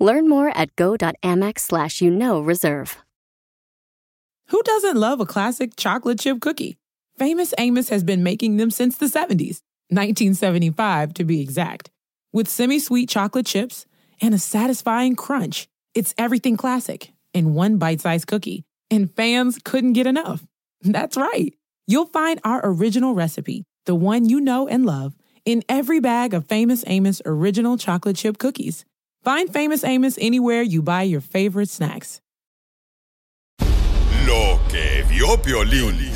Learn more at go.amex slash you know reserve. Who doesn't love a classic chocolate chip cookie? Famous Amos has been making them since the 70s, 1975 to be exact. With semi sweet chocolate chips and a satisfying crunch, it's everything classic in one bite sized cookie, and fans couldn't get enough. That's right. You'll find our original recipe, the one you know and love, in every bag of Famous Amos original chocolate chip cookies. Find Famous Amos anywhere you buy your favorite snacks. Lo que vio Piolín.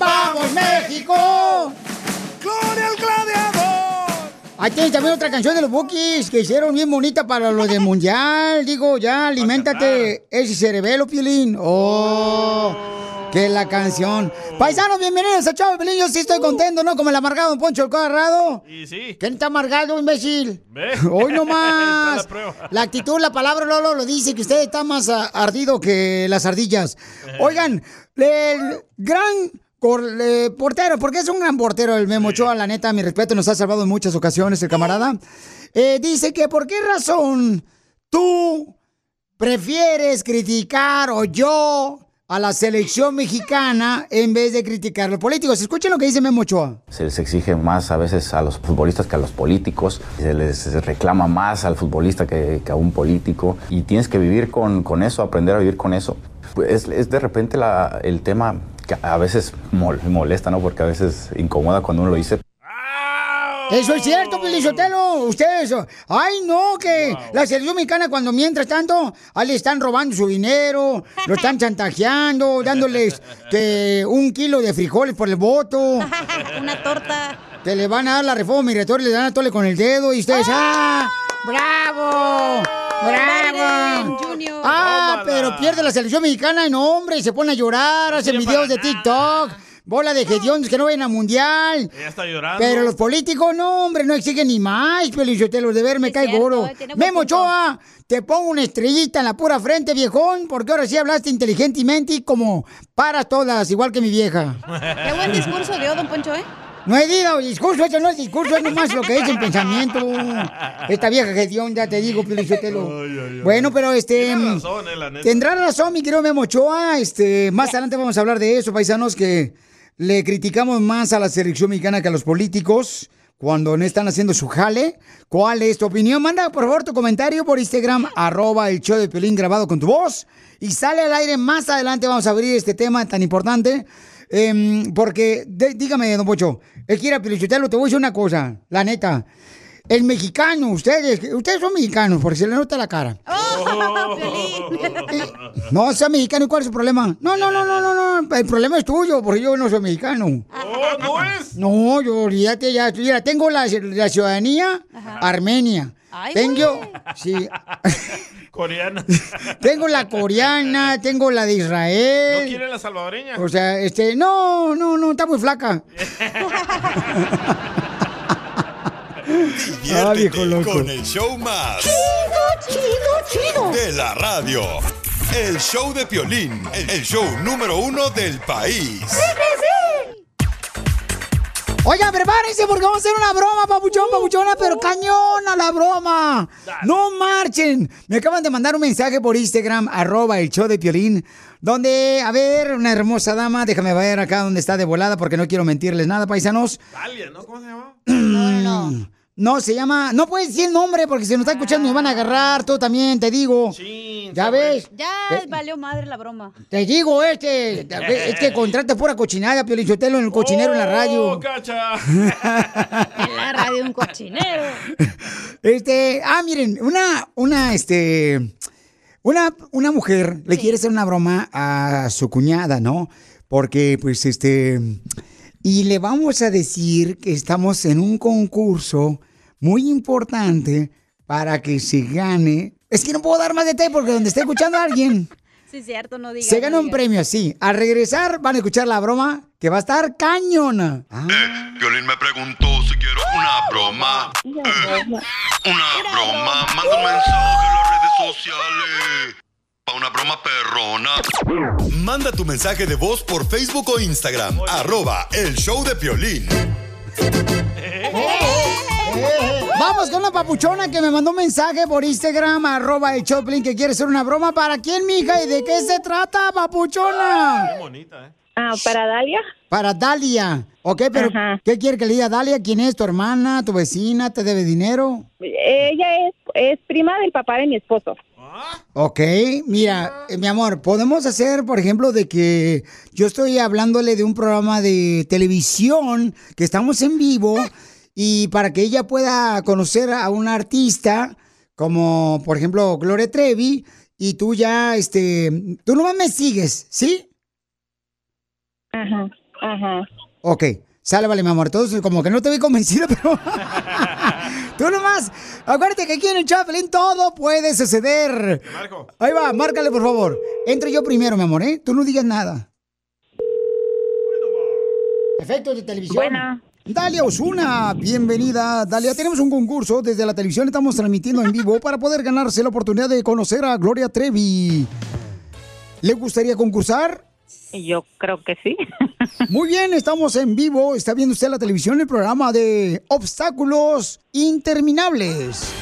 ¡Vamos, México! ¡Gloria al gladiador! Ahí tienes también otra canción de los Bookies que hicieron bien bonita para lo del mundial. Digo, ya, aliméntate ese cerebelo, Piolín. ¡Oh! ¡Qué la canción! Paisanos, bienvenidos a Chavo Piolín. Yo sí estoy contento, ¿no? Como el amargado Don Poncho el Agarrado. Y sí. ¿Quién está amargado, imbécil? Ve. Hoy no Está más. la. La actitud, la palabra Lolo lo dice que usted está más ardido que las ardillas. Oigan, el gran eh, portero, porque es un gran portero el Memo Ochoa, la neta, mi respeto, nos ha salvado en muchas ocasiones el camarada. Eh, dice que por qué razón tú prefieres criticar o yo a la selección mexicana en vez de criticar a los políticos. Escuchen lo que dice Memo Ochoa. Se les exige más a veces a los futbolistas que a los políticos, se les reclama más al futbolista que, que a un político y tienes que vivir con, con eso, aprender a vivir con eso. Pues es, de repente el tema que a veces mol- molesta, ¿no? Porque a veces incomoda cuando uno lo dice. Eso es cierto, Pelizotelo. Ustedes, ay no, que la selección mexicana cuando mientras tanto, ahí le están robando su dinero, lo están chantajeando, dándoles que un kilo de frijoles por el voto. Una torta. Que le van a dar la reforma migratoria le dan a tole con el dedo y ustedes, ¡ah! ¡Bravo! ¡Bravo! Junior. Ah, pero pierde la selección mexicana y no, hombre, se pone a llorar, hacen sirve videos de TikTok, bola de hediondos que no vayan a mundial. Ella está llorando. Pero los políticos, no, hombre, no exigen ni más, Pelichotelo, de ver, me Es cae cierto, gordo. eh, Memo. Ochoa, te pongo una estrellita en la pura frente, viejón, porque ahora sí hablaste inteligentemente y como para todas, igual que mi vieja. Qué buen discurso dio, don Poncho, ¿eh? No he dicho discurso, eso no es discurso, es nomás lo que es el pensamiento. Esta vieja gestión, ya te digo, Pelichotelo. Bueno, pero este... Tiene razón, eh, la neta. Tendrá razón, mi querido Memo Ochoa. Este, más adelante vamos a hablar de eso, paisanos, que le criticamos más a la selección mexicana que a los políticos cuando no están haciendo su jale. ¿Cuál es tu opinión? Manda, por favor, tu comentario por Instagram, arroba el show de Pelín grabado con tu voz. Y sale al aire más adelante. Vamos a abrir este tema tan importante. Em, porque, dígame, don Pocho, es que ir a te voy a decir una cosa, la neta. El mexicano, ustedes, ustedes son mexicanos, porque se le nota la cara. ¡Oh! No, sea mexicano, ¿y cuál es el problema? No, no, no, no, no, no, el problema es tuyo, porque yo no soy mexicano. ¡Oh, no es! No, yo olvídate ya, mira, tengo la, la ciudadanía armenia. Ay, tengo, güey. sí, Coreana. tengo la coreana, tengo la de ¿No Israel. quiere la salvadoreña? O sea, este, no, no, no, está muy flaca. Ah, viejo Diviértete loco. con el show más. Chido, chido, chido. De la radio. El show de Piolín. El show número uno del país. Oigan, prepárense porque vamos a hacer una broma, papuchón, papuchona, pero cañona la broma. No marchen. Me acaban de mandar un mensaje por Instagram, arroba el show de Piolín, donde, a ver, una hermosa dama, déjame ver acá donde está de volada porque no quiero mentirles nada, paisanos. Talia, ¿no? ¿Cómo se llama? No, no, no. Se llama, no puedes decir el nombre porque si nos está escuchando nos van a agarrar, tú también, te digo. Chin, ¿Ya ves? Ya Eh, valió madre la broma. Te digo, este, es que contrata pura cochinada, Piolín Sotelo, en el cochinero en la radio. ¡Oh, cacha! En la radio un cochinero. Este, ah, miren, una, una, este, una, una mujer le Sí. quiere hacer una broma a su cuñada, ¿no? Porque, pues, este, y le vamos a decir que estamos en un concurso muy importante para que se gane. Es que no puedo dar más detalles porque donde esté escuchando a alguien, Sí, cierto, no digas. se gana no un premio así. Al regresar van a escuchar la broma que va a estar cañona. Ah, Violín me preguntó si quiero una broma. Eh, una broma. Manda un mensaje en las redes sociales. Pa' una broma perrona. Manda tu mensaje de voz por Facebook o Instagram. Arroba el show de Piolín. Vamos con una papuchona que me mandó un mensaje por Instagram, arroba el Choplin, que quiere hacer una broma. ¿Para quién, mija? ¿Y de qué se trata, papuchona? Qué bonita, ¿eh? Ah, para Dalia. Para Dalia. Ok, pero Ajá. ¿qué quiere que le diga Dalia? ¿Quién es? ¿Tu hermana? ¿Tu vecina? ¿Te debe dinero? Ella es, es prima del papá de mi esposo. Ok, mira, eh, mi amor, podemos hacer, por ejemplo, de que yo estoy hablándole de un programa de televisión, que estamos en vivo, y para que ella pueda conocer a un artista, como por ejemplo Gloria Trevi, y tú ya, este, tú nomás me sigues, ¿sí? Ajá, ajá. Ok, sale, vale, mi amor. Entonces, como que no te vi convencida, pero. Tú nomás. Acuérdate que aquí en el Chaplin todo puede suceder. Marco. Ahí va, márcale, por favor. Entro yo primero, mi amor, ¿eh? Tú no digas nada. Efectos de televisión. Buena. Dalia Osuna, bienvenida. Dalia, tenemos un concurso desde la televisión, estamos transmitiendo en vivo para poder ganarse la oportunidad de conocer a Gloria Trevi. ¿Le gustaría concursar? Yo creo que sí. Muy bien, estamos en vivo. Está viendo usted la televisión, el programa de Obstáculos Interminables.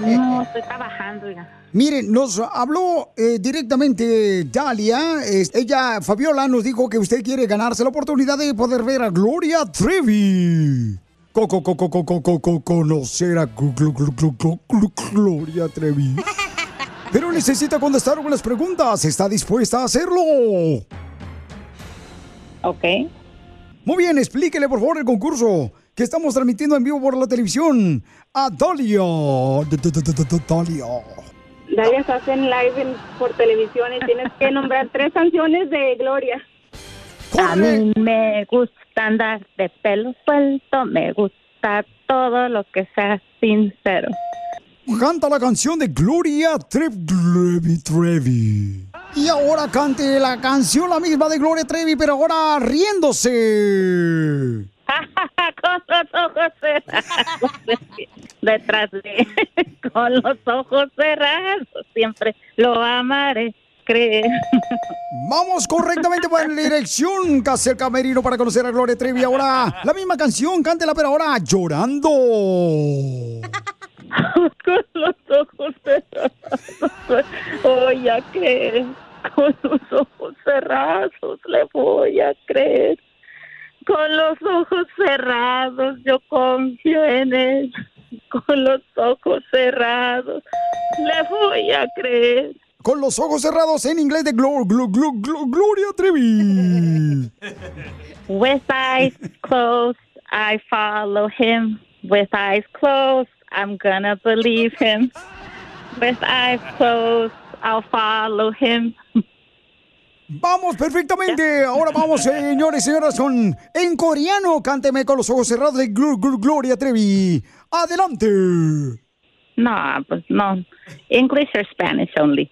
No, estoy trabajando, ya. Miren, nos habló eh, directamente Dalia. Ella, Fabiola, nos dijo que usted quiere ganarse la oportunidad de poder ver a Gloria Trevi. Co -co -co conocer a Gloria Trevi. Pero necesita contestar algunas preguntas. ¿Está dispuesta a hacerlo? Ok. Muy bien, explíquele por favor el concurso que estamos transmitiendo en vivo por la televisión a Dalia. D- d- d- d- d- Dalia. Dalia se hacen live en- por televisión y tienes que nombrar tres canciones de Gloria. A mí me gusta andar de pelo suelto, me gusta todo lo que sea sincero. Canta la canción de Gloria Trevi. Trevi. Y ahora cante la canción la misma de Gloria Trevi, pero ahora riéndose. Con los ojos cerrados, detrás de, con los ojos cerrados, siempre lo amaré, creer. Vamos correctamente para la dirección, casi el camerino para conocer a Gloria Trevi. Ahora la misma canción, cántela, pero ahora llorando. con los ojos cerrados, voy a creer, con los ojos cerrados le voy a creer. Con los ojos cerrados yo confío en él, con los ojos cerrados le voy a creer. Con los ojos cerrados en inglés de Glo- Glo- Glo- Glo- Gloria Trevi. With eyes closed, I follow him. With eyes closed, I'm gonna believe him. With eyes closed, I'll follow him. Vamos perfectamente. Ahora vamos, señores y señoras, con en coreano. Cánteme con los ojos cerrados de Glo- Glo- Gloria Trevi. Adelante. No, pues no. English or Spanish only.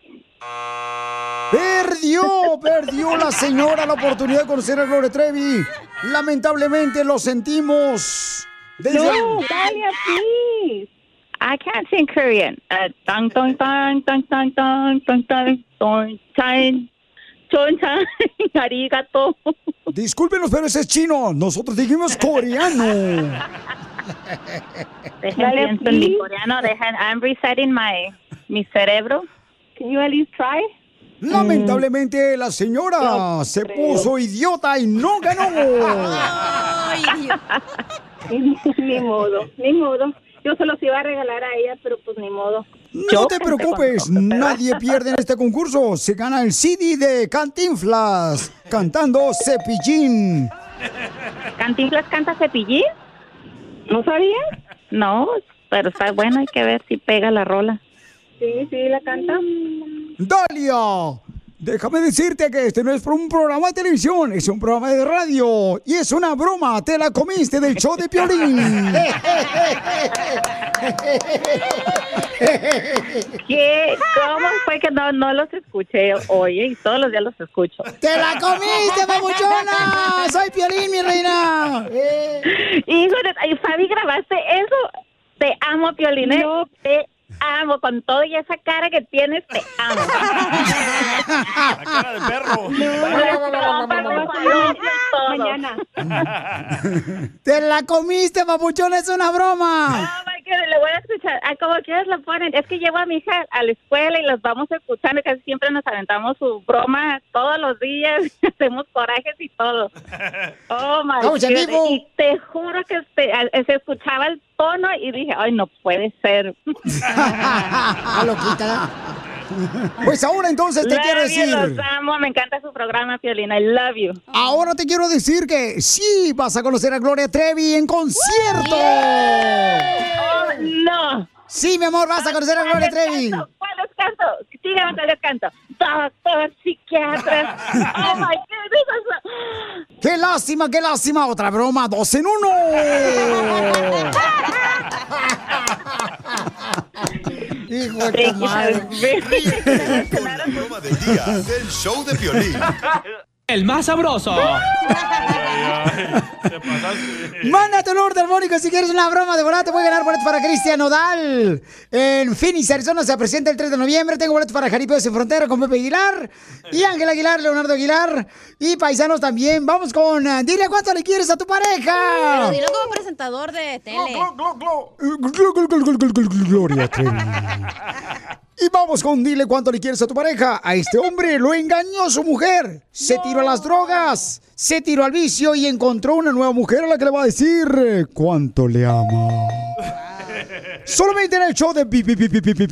Perdió, perdió la señora la oportunidad de conocer a Gloria Trevi. Lamentablemente lo sentimos. Desde- No, Dalia, please. I can't sing Korean. Uh, dong dong dong dong dong dong dong dong dong chan chon chan arigato. Discúlpenos, pero ese es chino. Nosotros dijimos coreano. Dejen Dale, mi coreano. Dejen. I'm resetting my mi cerebro. Can you at least try? Lamentablemente la señora se puso idiota y no ganó. Ni, ni modo, ni modo. Yo se los iba a regalar a ella, pero pues ni modo. No te preocupes, nadie pierde en este concurso. Se gana el CD de Cantinflas cantando Cepillín. ¿Cantinflas canta cepillín? ¿No sabías? No, pero está bueno. Hay que ver si pega la rola. Sí, sí, la canta. Dalia, Déjame decirte que este no es un programa de televisión, es un programa de radio. Y es una broma, te la comiste del show de Piolín. ¿Qué? ¿Cómo fue que no, no los escuché hoy? Y todos los días los escucho. ¡Te la comiste, papuchona! ¡Soy Piolín, mi reina! Hijo de... Fabi, ¿grabaste eso? Te amo, Piolín. ¿eh? Te amo. Con todo y esa cara que tienes, te amo. La cara de perro. Mañana. ¡Te la comiste, papuchona! ¡Es una broma! Oh, my God, le voy a escuchar. Ah, como quieras lo ponen. Es que llevo a mi hija a la escuela y los vamos escuchando. Casi siempre nos aventamos su broma todos los días. Hacemos corajes y todo. Oh, my God. vivo. Y te juro que se, a- se escuchaba el tono y dije, ay, no puede ser. ¡Ah, loquita! Pues ahora entonces te Love quiero you, decir... Los amo, me encanta su programa, Piolina. I love you. Ahora te quiero decir que sí vas a conocer a Gloria Trevi en concierto. Oh, no. Sí, mi amor, vas a conocer a Gloria Trevi. ¿Cuál les canto? Dígame cuál les canto. Doctor, psiquiatra. Oh, my goodness. ¡Qué lástima, qué lástima! Otra broma, dos en uno. Hijo de tu madre. La broma del día del show de Piolín. El más sabroso. Manda tu número telefónico si quieres una broma de volada. Te voy a ganar boletos para Cristian Nodal. En Phoenix, Arizona se presenta el 3 de noviembre. Tengo boletos para Jaripeo Sin Frontera con Pepe Aguilar. Y Ángel Aguilar, Leonardo Aguilar. Y paisanos también. Vamos con. eh, Dile cuánto le quieres a tu pareja. Pero dilo como presentador de tele. Gloria Trevi. Y vamos con dile cuánto le quieres a tu pareja. A este hombre lo engañó su mujer. Se tiró a las drogas, se tiró al vicio y encontró una nueva mujer a la que le va a decir cuánto le ama. Solamente en el show de pi- pi- pi- pi- pi- pi-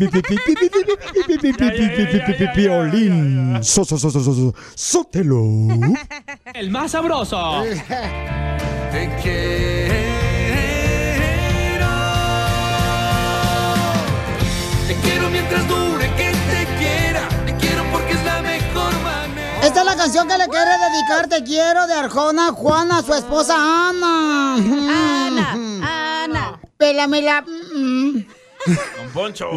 quiero. Mientras dure que te quiera. Te quiero porque es la mejor manera. Esta es la canción que le quiere dedicar Te quiero de Arjona Juana a su esposa Ana. Ana, Ana. Pélamela. Don Poncho.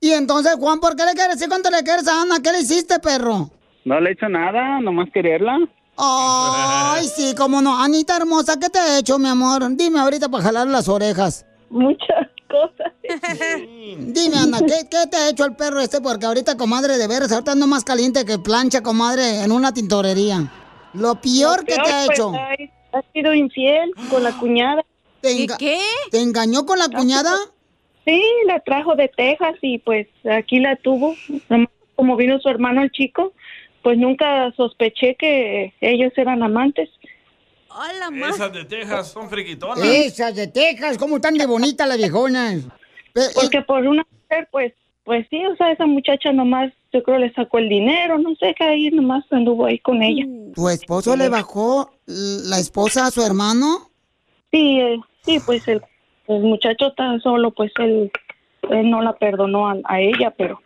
Y entonces, Juan, ¿por qué le quieres decir cuánto le quieres a Ana? ¿Qué le hiciste, perro? No le he hecho nada, nomás quererla. Ay, sí, cómo no. Anita hermosa, ¿qué te ha hecho, mi amor? Dime ahorita para jalar las orejas. Muchas cosas. Dime, Ana, ¿qué, qué te ha hecho el perro este? Porque ahorita, comadre, de veras, ahorita ando más caliente que plancha, comadre, en una tintorería. Lo peor Lo que te ha pues, hecho. ay, Ha sido infiel con la cuñada. ¿Te enga- ¿Te engañó con la cuñada? Sí, la trajo de Texas y pues aquí la tuvo. Nomás Como vino su hermano el chico, pues nunca sospeché que ellos eran amantes. Hola, Esas de Texas son friquitonas. Esas de Texas, ¿cómo están de bonitas las viejonas? Porque por una mujer, pues, pues sí, o sea, esa muchacha nomás, yo creo le sacó el dinero, no sé, que ahí nomás anduvo ahí con ella. ¿Tu esposo le bajó la esposa a su hermano? Sí, eh, sí, pues el, el muchacho tan solo, pues él, él no la perdonó a, a ella, pero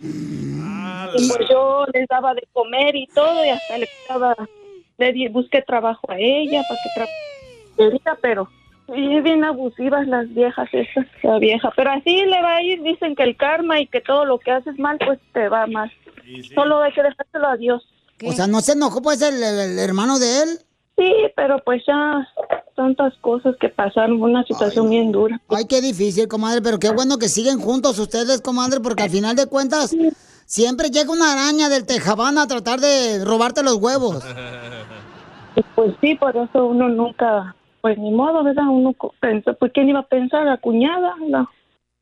y pues yo les daba de comer y todo y hasta le daba, le di- busqué trabajo a ella para que trabajara, pero y bien abusivas las viejas esas, la vieja, pero así le va a ir, dicen que el karma y que todo lo que haces mal, pues te va mal. Solo hay que dejárselo a Dios. O sea, ¿no se enojó pues el, el- el hermano de él? Sí, pero pues ya tantas cosas que pasaron, una situación bien dura. Ay, qué difícil, comadre, pero qué bueno que siguen juntos ustedes, comadre, porque al final de cuentas siempre llega una araña del tejabán a tratar de robarte los huevos. Pues sí, por eso uno nunca, pues ni modo, ¿verdad? Uno pensó, pues ¿quién iba a pensar? La cuñada, la-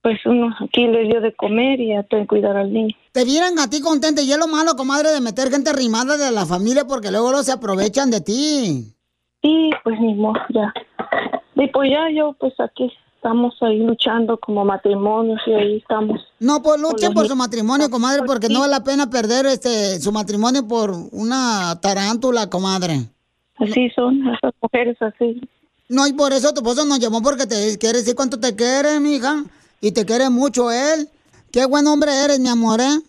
pues uno aquí le dio de comer y a tener que cuidar al niño. Te vieran a ti contenta y es lo malo, comadre, de meter gente arrimada de la familia porque luego los se aprovechan de ti. Sí, pues ni modo, ya. Y pues ya yo, pues aquí estamos ahí luchando como matrimonios y ahí estamos. No, pues luchen por su matrimonio, comadre, porque no vale la pena perder este su matrimonio por una tarántula, comadre. Así son, esas mujeres así. No, y por eso tu esposo nos llamó porque te quiere decir cuánto te quiere, mija. Y te quiere mucho él. Qué buen hombre eres, mi amor, ¿eh?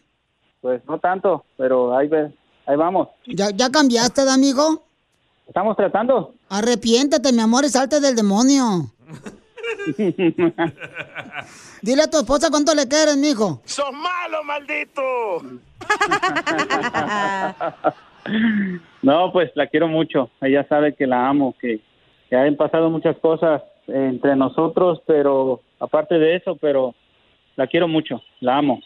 Pues no tanto, pero ahí ve- ahí vamos. ¿Ya, ya cambiaste, de amigo? Estamos tratando. Arrepiéntete, mi amor, y salte del demonio. Dile a tu esposa cuánto le quieres, mijo. ¡Sos malo, maldito! No, pues la quiero mucho. Ella sabe que la amo, que, que han pasado muchas cosas entre nosotros, pero aparte de eso, pero la quiero mucho, la amo.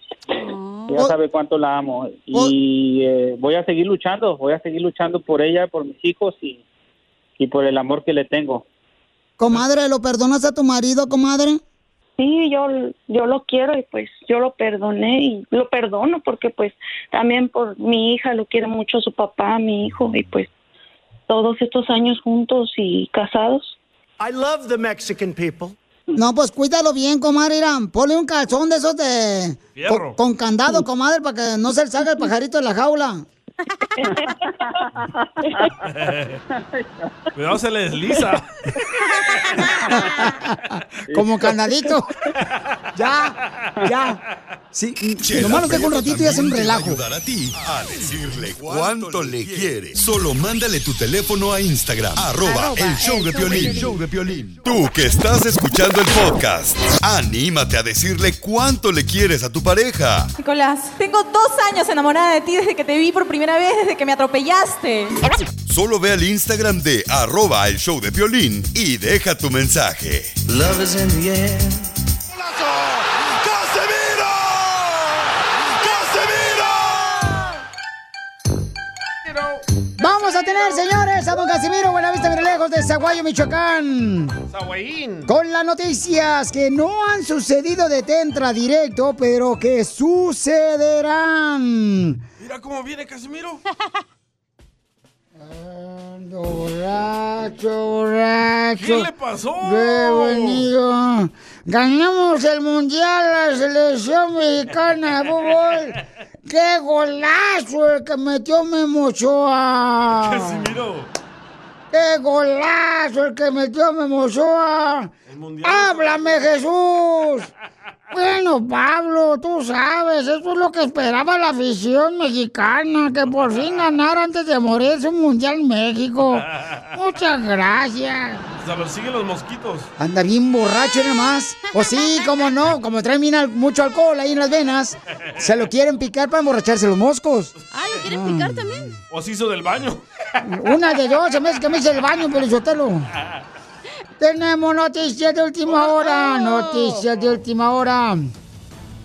Ella sabe cuánto la amo y eh, voy a seguir luchando, voy a seguir luchando por ella, por mis hijos y, y por el amor que le tengo. Comadre, ¿lo perdonas a tu marido, comadre? Sí, yo, yo lo quiero y pues yo lo perdoné y lo perdono porque pues también por mi hija lo quiere mucho su papá, mi hijo y pues todos estos años juntos y casados. I love the Mexican people. No, pues cuídalo bien, comadre. Irán. Ponle un calzón de esos de... Con, con candado, comadre, para que no se le salga el pajarito de la jaula. Cuidado, se le desliza. Como candadito. ya, ya. Sí, nomás lo dejo un ratito y hacen un relajo. ayudar a ti a decirle cuánto le quiere. Solo mándale tu teléfono a Instagram, arroba el show de Piolín. show de Piolín. Tú que estás escuchando el podcast, anímate a decirle cuánto le quieres a tu pareja. Nicolás, tengo dos años enamorada de ti desde que te vi por primera vez, desde que me atropellaste. Solo ve al Instagram de arroba el show de Piolín y deja tu mensaje. Love is in the air. Vamos a tener, señores, a don Casimiro Buenavista Lejos de Zaguayo, Michoacán. Zaguayín. Con las noticias que no han sucedido de Tentra directo, pero que sucederán. Mira cómo viene Casimiro. Borracho, borracho. ¿Qué le pasó? Bienvenido. Ganamos el mundial la selección mexicana de fútbol. ¡Qué golazo el que metió Memo Ochoa! Casimiro. ¡Qué golazo el que metió Memo Ochoa! ¡Háblame, Jesús! Bueno, Pablo, tú sabes, eso es lo que esperaba la afición mexicana, que por fin ganara antes de morirse un Mundial México. Muchas gracias. Se persiguen los mosquitos. Anda bien borracho nomás. O sí, cómo no, como trae mina- mucho alcohol ahí en las venas, se lo quieren picar para emborracharse los moscos. Ah, ¿lo quieren picar también? O se hizo del baño. Una de dos, se me hace que me hice el baño, Pelizotelo. Tenemos noticias de última hora, noticias de última hora.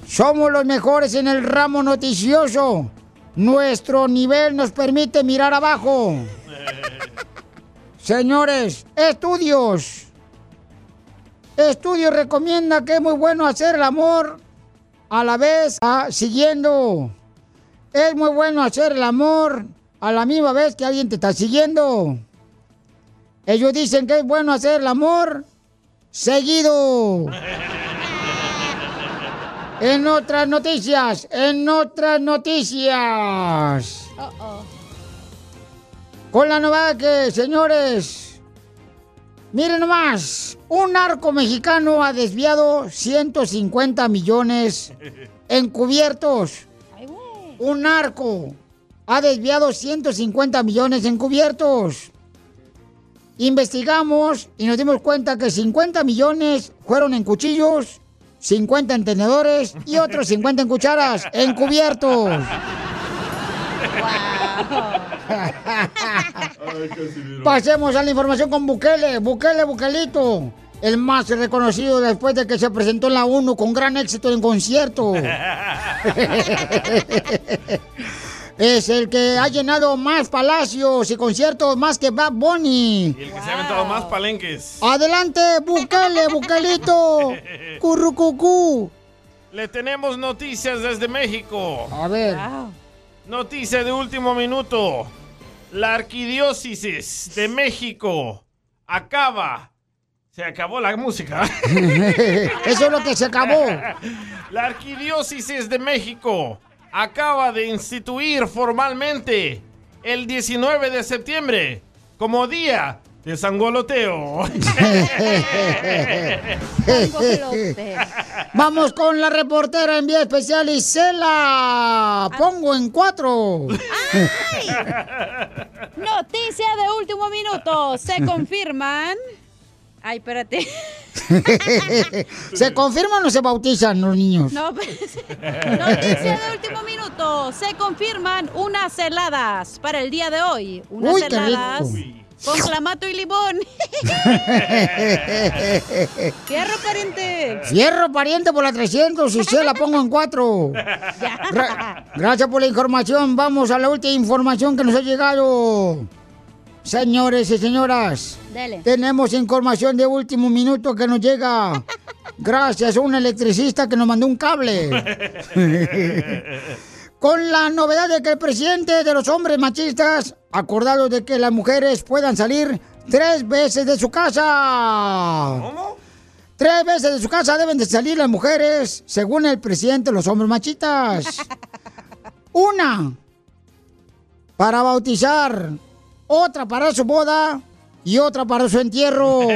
Somos los mejores en el ramo noticioso. Nuestro nivel nos permite mirar abajo. Señores, estudios. Estudios recomienda que es muy bueno hacer el amor a la vez ah, siguiendo. Es muy bueno hacer el amor a la misma vez que alguien te está siguiendo. Ellos dicen que es bueno hacer el amor seguido. En otras noticias, en otras noticias. Con la nueva que, señores, miren nomás, un narco mexicano ha desviado 150 millones encubiertos. Un narco ha desviado 150 millones encubiertos. Investigamos y nos dimos cuenta que 50 millones fueron en cuchillos, 50 en tenedores y otros 50 en cucharas, encubiertos. Pasemos a la información con Bukele. Bukele, Bukelito. El más reconocido después de que se presentó en la ONU con gran éxito en concierto. es el que ha llenado más palacios y conciertos más que Bad Bunny. Y el que se ha aventado más palenques. Adelante, Bukele, Bukelito. Currucucú. Le tenemos noticias desde México. A ver. Noticia de último minuto. La arquidiócesis de México acaba. Se acabó la música. Eso es lo que se acabó. La arquidiócesis de México acaba de instituir formalmente el 19 de septiembre como Día De sangoloteo. Vamos con la reportera en vía especial, Isela. Pongo en cuatro. Noticia de último minuto. Se confirman. Ay, espérate. ¿Se confirman o se bautizan los niños? No, espérate. Noticia de último minuto. Se confirman unas heladas para el día de hoy. Unas Uy, heladas con clamato y limón. Fierro pariente. Cierro pariente por la 300 y se la pongo en cuatro. Gra- gracias por la información. Vamos a la última información que nos ha llegado. Señores y señoras, Dele. tenemos información de último minuto que nos llega. Gracias a un electricista que nos mandó un cable. Con la novedad de que el presidente de los hombres machistas acordado de que las mujeres puedan salir tres veces de su casa. ¿Cómo? Tres veces de su casa deben de salir las mujeres, según el presidente de los hombres machistas. Una para bautizar, otra para su boda y otra para su entierro.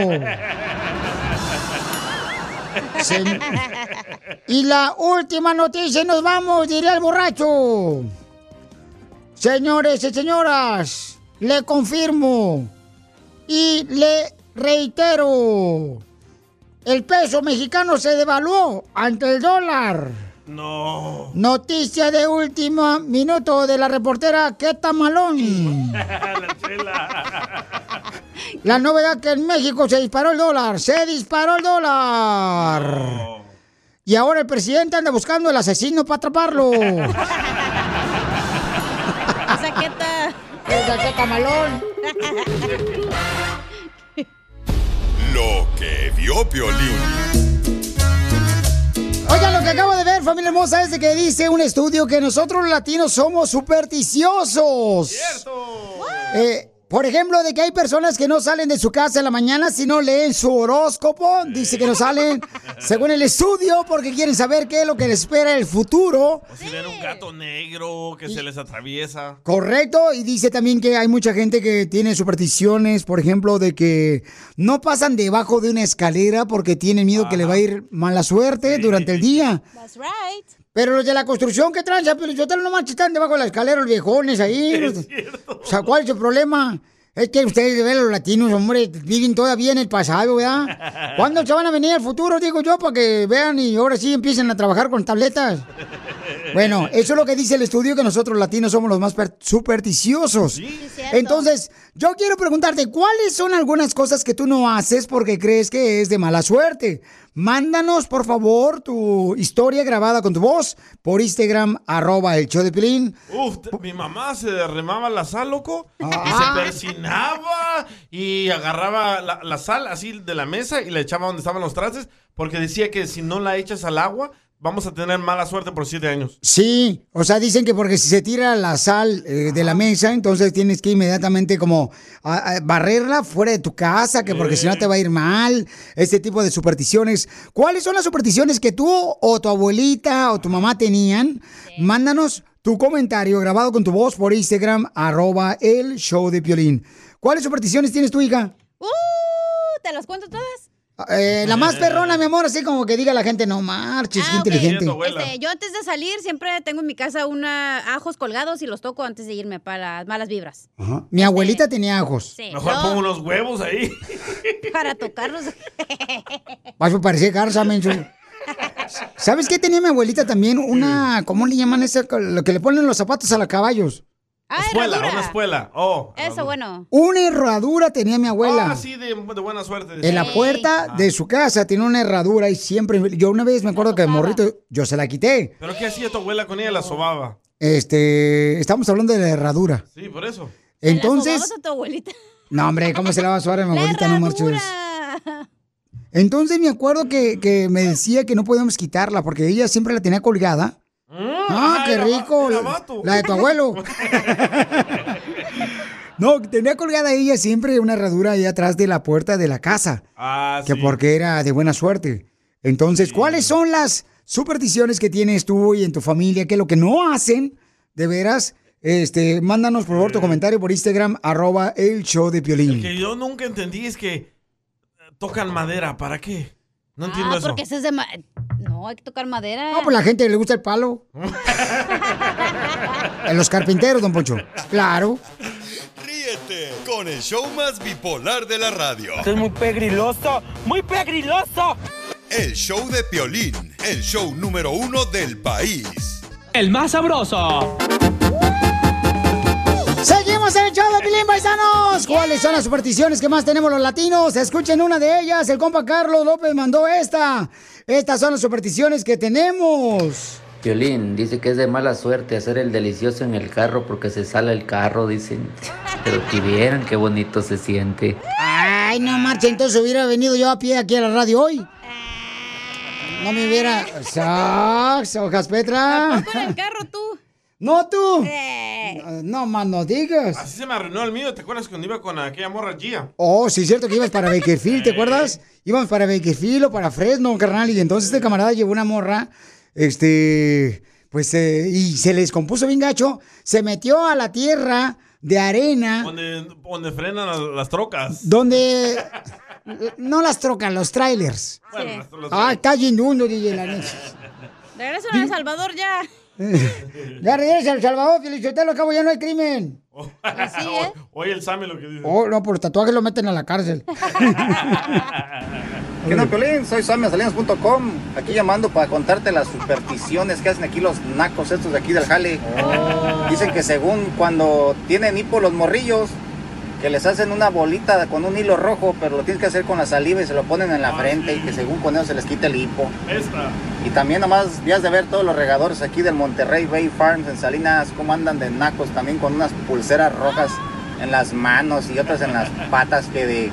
Se- Y la última noticia, nos vamos, diría el borracho. Señores y señoras, le confirmo y le reitero, el peso mexicano se devaluó ante el dólar. No. Noticia de último minuto de la reportera Queta Malón. La chela. La novedad que en México se disparó el dólar, se disparó el dólar. Y ahora el presidente anda buscando el asesino para atraparlo. Esa queta. Esa queta malón. Lo que vio Piolín. Oigan, lo que acabo de ver, familia hermosa, es de que dice un estudio que nosotros los latinos somos supersticiosos. ¡Cierto! Por ejemplo, de que hay personas que no salen de su casa en la mañana si no leen su horóscopo. Dice que no salen según el estudio porque quieren saber qué es lo que les espera el futuro. O si ven un gato negro que se les atraviesa. Correcto, y dice también que hay mucha gente que tiene supersticiones, por ejemplo, de que no pasan debajo de una escalera porque tienen miedo que le va a ir mala suerte durante el día. That's right. Pero los de la construcción que tranza, pero yo no manches, están debajo de la escalera los viejones ahí. Los- O sea, ¿cuál es el problema? Es que ustedes ven los latinos, hombre, viven todavía en el pasado, ¿verdad? ¿Cuándo se van a venir al futuro, digo yo, para que vean y ahora sí empiecen a trabajar con tabletas? Bueno, eso es lo que dice el estudio, que nosotros latinos somos los más per- supersticiosos. Entonces, yo quiero preguntarte, ¿cuáles son algunas cosas que tú no haces porque crees que es de mala suerte? Mándanos, por favor, tu historia grabada con tu voz por Instagram, arroba el show de Pilín. Uf, mi mamá se derramaba la sal, loco, y Ah. se persinaba y agarraba la, la sal así de la mesa y la echaba donde estaban los trastes, porque decía que si no la echas al agua, vamos a tener mala suerte por siete años. Sí, o sea, dicen que porque si se tira la sal eh, de la mesa, entonces tienes que inmediatamente como a- a barrerla fuera de tu casa, que porque si no te va a ir mal, este tipo de supersticiones. ¿Cuáles son las supersticiones que tú o tu abuelita o tu mamá tenían? Mándanos tu comentario grabado con tu voz por Instagram, arroba el show de Piolín. ¿Cuáles supersticiones tienes tu hija? Uh, ¿Te las cuento todas? Eh, la más perrona, mi amor, así como que diga la gente, no marches, qué Ah, inteligente. Este, yo antes de salir siempre tengo en mi casa una ajos colgados y los toco antes de irme para las malas vibras. Ajá. Mi abuelita tenía ajos. Sí, Mejor pongo unos huevos ahí. para tocarlos. Vas a parecer garza, menso. ¿Sabes qué tenía mi abuelita también? Una, ¿cómo le llaman eso? Lo que le ponen los zapatos a los caballos. Espuela, una espuela. Oh. Eso, bueno. Una herradura tenía mi abuela. Ah, sí, de, de buena suerte. En la puerta de su casa tiene una herradura y siempre, yo una vez me acuerdo que de morrito, yo se la quité. ¿Pero qué hacía tu abuela con ella? La sobaba. Este, estamos hablando de la herradura. Sí, por eso. Entonces, ¿La a tu abuelita? no hombre, ¿cómo se la va a sobar a mi La abuelita? No marches. Entonces me acuerdo que, que me decía que no podíamos quitarla porque ella siempre la tenía colgada. Ah, qué rico. La, la de tu abuelo. No, tenía colgada ella siempre una herradura ahí atrás de la puerta de la casa. Ah, que porque era de buena suerte. Entonces, ¿cuáles son las supersticiones que tienes tú y en tu familia? Que lo que no hacen, de veras, este, mándanos por favor tu comentario por Instagram, arroba el show de Piolín. Que yo nunca entendí es que tocan madera. ¿Para qué? No entiendo Ah, eso. porque ese es de... ma- No, hay que tocar madera. No, pues la gente le gusta el palo. En los carpinteros, don Poncho. Claro. Ríete con el show más bipolar de la radio. Esto es muy pegriloso, muy pegriloso. El show de Piolín, el show número uno del país. El más sabroso. En el show de Pilín Paisanos. ¿Cuáles son las supersticiones que más tenemos los latinos? Escuchen una de ellas. El compa Carlos López mandó esta. Estas son las supersticiones que tenemos. Violín dice que es de mala suerte hacer el delicioso en el carro porque se sale el carro, dicen. Pero que vieran qué bonito se siente. Ay, no marcha, entonces hubiera venido yo a pie aquí a la radio hoy. No me hubiera. ¡Sax! ¡Hojas Petra! Con el carro tú. ¡No tú! Eh. No más no digas. Así se me arruinó el mío. ¿Te acuerdas cuando iba con aquella morra Gia? Oh, sí, es cierto que ibas para Bakerfield, ¿te acuerdas? Íbamos para Bakerfield o para Fresno, carnal, y entonces este camarada llevó una morra, este, pues, eh, y se le descompuso bien gacho, se metió a la tierra de arena, Donde, donde frenan las, las trocas. donde, no las trocan, los trailers. Bueno, las- los- Ah, está inmundo, DJ, la neta. Regreso a El Salvador ya. Ya regresa El Salvador, Felicitelo, al cabo ya no hay crimen. Así, ¿eh? Oye el Sammy lo que dice. Oh, no, por tatuajes lo meten a la cárcel. ¿Qué onda, Piolín? Soy samiasalinas.com, aquí llamando para contarte las supersticiones que hacen aquí los nacos estos de aquí del jale. Dicen que según cuando tienen hipo los morrillos, que les hacen una bolita con un hilo rojo, pero lo tienes que hacer con la saliva y se lo ponen en la frente y que según con eso se les quita el hipo. Esta. Y también nomás vías de ver todos los regadores aquí del Monterrey Bay Farms en Salinas, cómo andan de nacos también con unas pulseras rojas en las manos y otras en las patas que de,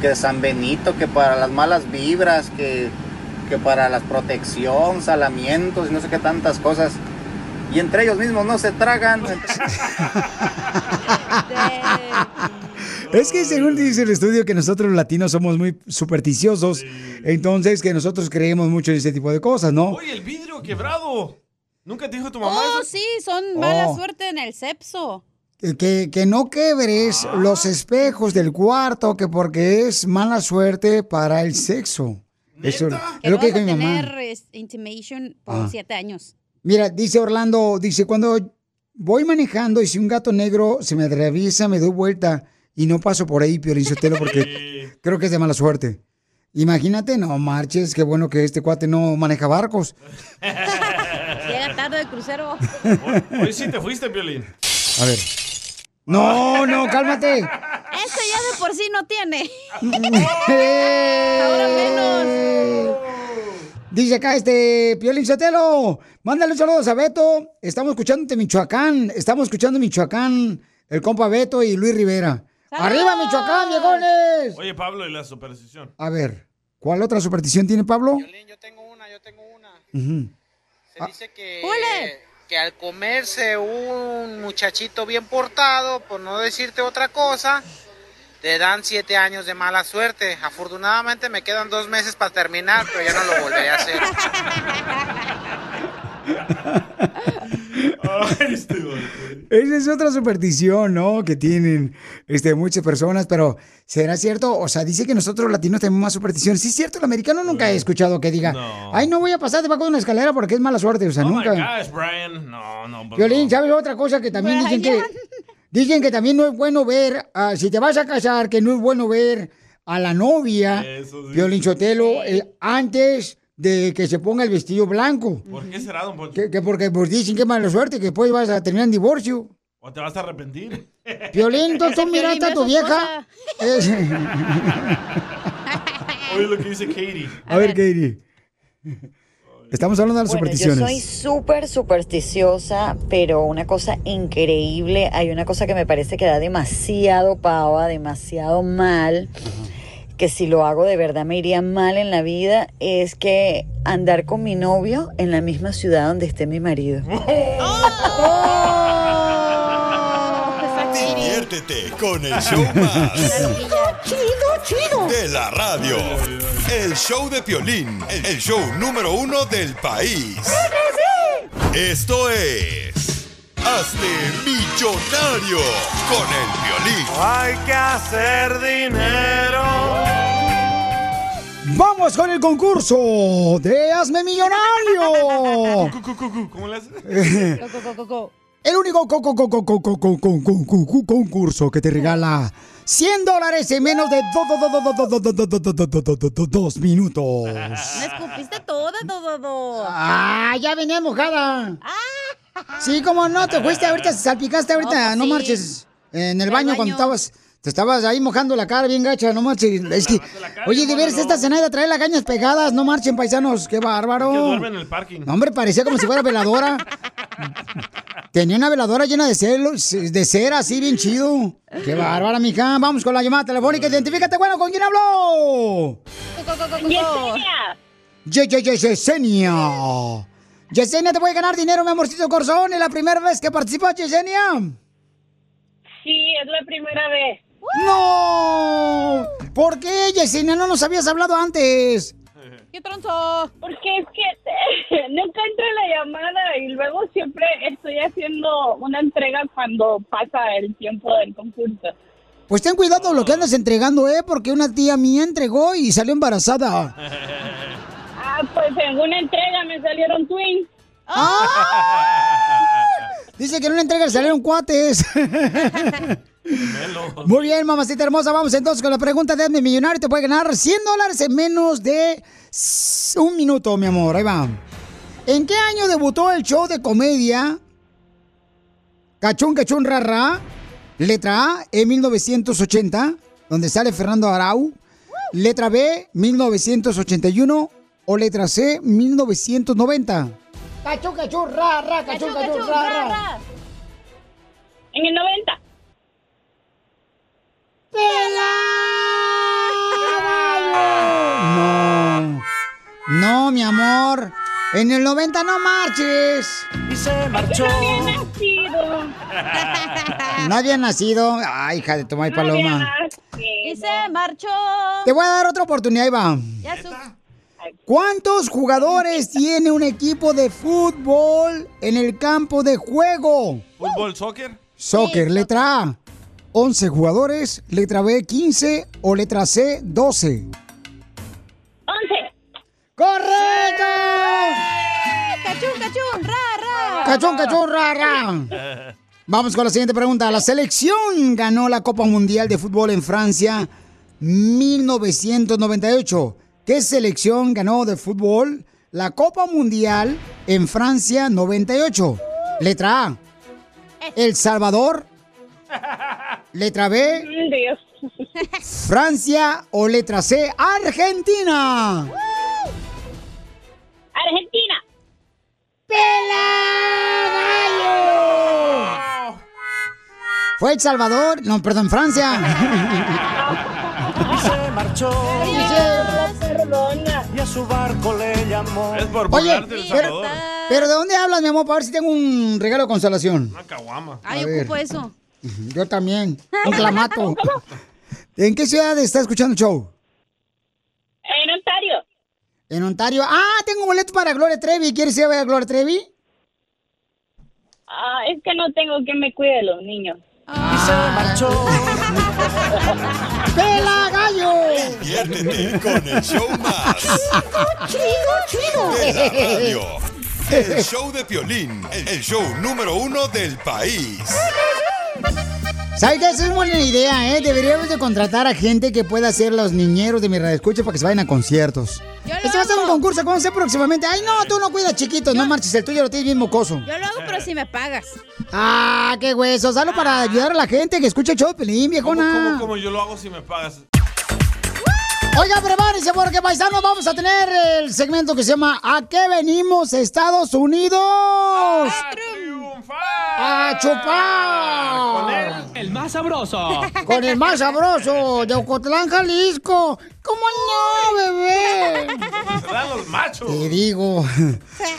que de San Benito, que para las malas vibras, que, que para la protección, salamientos y no sé qué tantas cosas. Y entre ellos mismos no se tragan. Es que según dice el estudio que nosotros los latinos somos muy supersticiosos, entonces que nosotros creemos mucho en ese tipo de cosas, ¿no? Oye, el vidrio quebrado. ¿Nunca te dijo tu mamá Oh, eso? sí, son mala Oh. suerte en el sepso. Que, que no quebres los espejos del cuarto, que porque es mala suerte para el sexo. Eso Que es lo que dijo a mi mamá. tener intimation por Ah. siete años. Mira, dice Orlando, dice, cuando voy manejando y si un gato negro se me atraviesa, me doy vuelta y no paso por ahí, Piolín Sotelo, porque creo que es de mala suerte. Imagínate, no marches, qué bueno que este cuate no maneja barcos. Llega tarde del crucero. Hoy sí te fuiste, Piolín. A ver. No, no, cálmate. Este ya de por sí no tiene. Ahora menos. Dice acá este Piolín Sotelo, mándale un saludo a Beto. Estamos escuchándote Michoacán. Estamos escuchando Michoacán, el compa Beto y Luis Rivera. ¡Arriba Michoacán, viejones! Oye, Pablo, y la superstición. A ver, ¿cuál otra superstición tiene Pablo? Ujú. Se dice que, que al comerse un muchachito bien portado, por no decirte otra cosa, te dan siete años de mala suerte. Afortunadamente me quedan dos meses para terminar, pero ya no lo volveré a hacer. Esa es otra superstición, ¿no? Que tienen este, muchas personas, pero ¿será cierto? O sea, dice que nosotros los latinos tenemos más supersticiones. Sí, es cierto, el americano nunca he escuchado que diga, ay, no voy a pasar debajo de una escalera porque es mala suerte. O sea, Oh nunca. my gosh, Brian. No, no. Violín, no. ¿sabes otra cosa que también dicen que... Dicen que también no es bueno ver, si te vas a casar, que no es bueno ver a la novia, Eso sí. Violín Sotelo, eh, antes de que se ponga el vestido blanco. ¿Por qué será, don Poncho? Que, que porque pues, dicen que mala suerte, que después vas a terminar en divorcio. ¿O te vas a arrepentir? Violín, entonces tú miraste a tu vieja. Es- Oye lo que dice Katie. a ver, Katie. Estamos hablando de las Bueno, yo supersticiones. soy súper supersticiosa, pero una cosa increíble, hay una cosa que me parece que da demasiado pava, demasiado mal, que si lo hago de verdad me iría mal en la vida, es que andar con mi novio en la misma ciudad donde esté mi marido. Diviértete con el show más. Chido, chido. De la radio. El show de Piolín. El show número uno del país. Esto es... Hazte millonario con el violín. Hay que hacer dinero. Vamos con el concurso de Hazme Millonario. ¿Cómo le haces? El único concurso que te regala 100 dólares en menos de dos minutos. Me escupiste toda, todo. Ah, ya venía mojada. Sí, como no, te fuiste ahorita, salpicaste ahorita, no marches. En el baño cuando estabas te estabas ahí mojando la cara bien gacha, no marches. Es que, oye, de veras esta Zenaida trae las cañas pegadas, no marchen paisanos, qué bárbaro. Que duerme en el parking. No, hombre, parecía como si fuera veladora. Tenía una veladora llena de celos, de cera, así bien chido. Qué bárbara, mija. Vamos con la llamada telefónica. Identifícate, bueno, ¿con quién habló? Ye- ye- ye- Yesenia. Yesenia, te voy a ganar dinero, mi amorcito corazón. Es la primera vez que participas, Yesenia. Sí, es la primera vez. ¡No! ¿Por qué, Yesenia? No nos habías hablado antes. ¿Qué tronzo? Porque es que nunca entra la llamada y luego siempre estoy haciendo una entrega cuando pasa el tiempo del concurso. Pues ten cuidado lo que andas entregando, ¿eh? Porque una tía mía entregó y salió embarazada. Ah, pues en una entrega me salieron twins. Dice que en una entrega salieron cuates. Muy bien, mamacita hermosa. Vamos entonces con la pregunta de Hazme Millonario. Te puede ganar 100 dólares en menos de un minuto, mi amor. Ahí va. ¿En qué año debutó el show de comedia Cachún Cachún Rara? Letra A, en 1980, donde sale Fernando Arau. Letra B, 1981. O letra C, 1990. Cachún Cachún Rara, Cachún Cachún Rara. En el 90. No. No, mi amor. En el 90 no marches. Y se marchó. nacido. No había nacido. Ay, hija de Tomás Paloma. Y se marchó. Te voy a dar otra oportunidad, ahí va. Ya su... ¿Cuántos jugadores tiene un equipo de fútbol en el campo de juego? ¿Fútbol, soccer? Soccer, letra A, 11 jugadores, letra B, 15 o letra C, 12. 11. ¡Correcto! ¡Cachún, cachún! ¡Ra, ra! ¡Cachón, cachón, rara! Vamos con la siguiente pregunta. La selección ganó la Copa Mundial de Fútbol en Francia 1998. ¿Qué selección ganó de fútbol la Copa Mundial en Francia 98? Letra A. El Salvador. Letra B. Dios. Francia o letra C. Argentina. Argentina. Fue El Salvador. No, perdón, Francia. Y se marchó. Perdona. Y a su barco le llamó. Es por Oye, del pero, Salvador. pero ¿de dónde hablas, mi amor? Para ver si tengo un regalo de consolación. Una caguama. Ay, ocupo eso. Yo también. Un clamato. ¿En qué ciudad está escuchando el show? En Ontario. En Ontario. Ah, tengo boleto para Gloria Trevi. ¿Quieres ir a ver a Gloria Trevi? Ah, es que no tengo quien me cuide de los niños. Y se marchó. ¡Pela gallo! Diviértete con el show más ¡Chido, chido, de la chido! radio. El show de Piolín, el show número uno del país. ¿Sabes qué? Esa es buena idea, ¿eh? Deberíamos de contratar a gente que pueda hacer los niñeros de mi radio escucha para que se vayan a conciertos. Este va a ser un concurso a hacer próximamente. Ay, no, tú no cuidas chiquitos, no marches, el tuyo lo tienes bien mocoso. Yo lo hago, pero si me pagas. Ah, qué hueso, hazlo para ayudar a la gente que escucha el show de Pelín, ¿Cómo, viejona. cómo, cómo yo lo hago si me pagas? Oiga, prepárense porque paisanos vamos a tener el segmento que se llama ¿A qué venimos Estados Unidos? ¡A chupar! El más sabroso. Con el más sabroso de Ocotlán, Jalisco. ¿Cómo no, bebé? Se dan los machos. Te digo.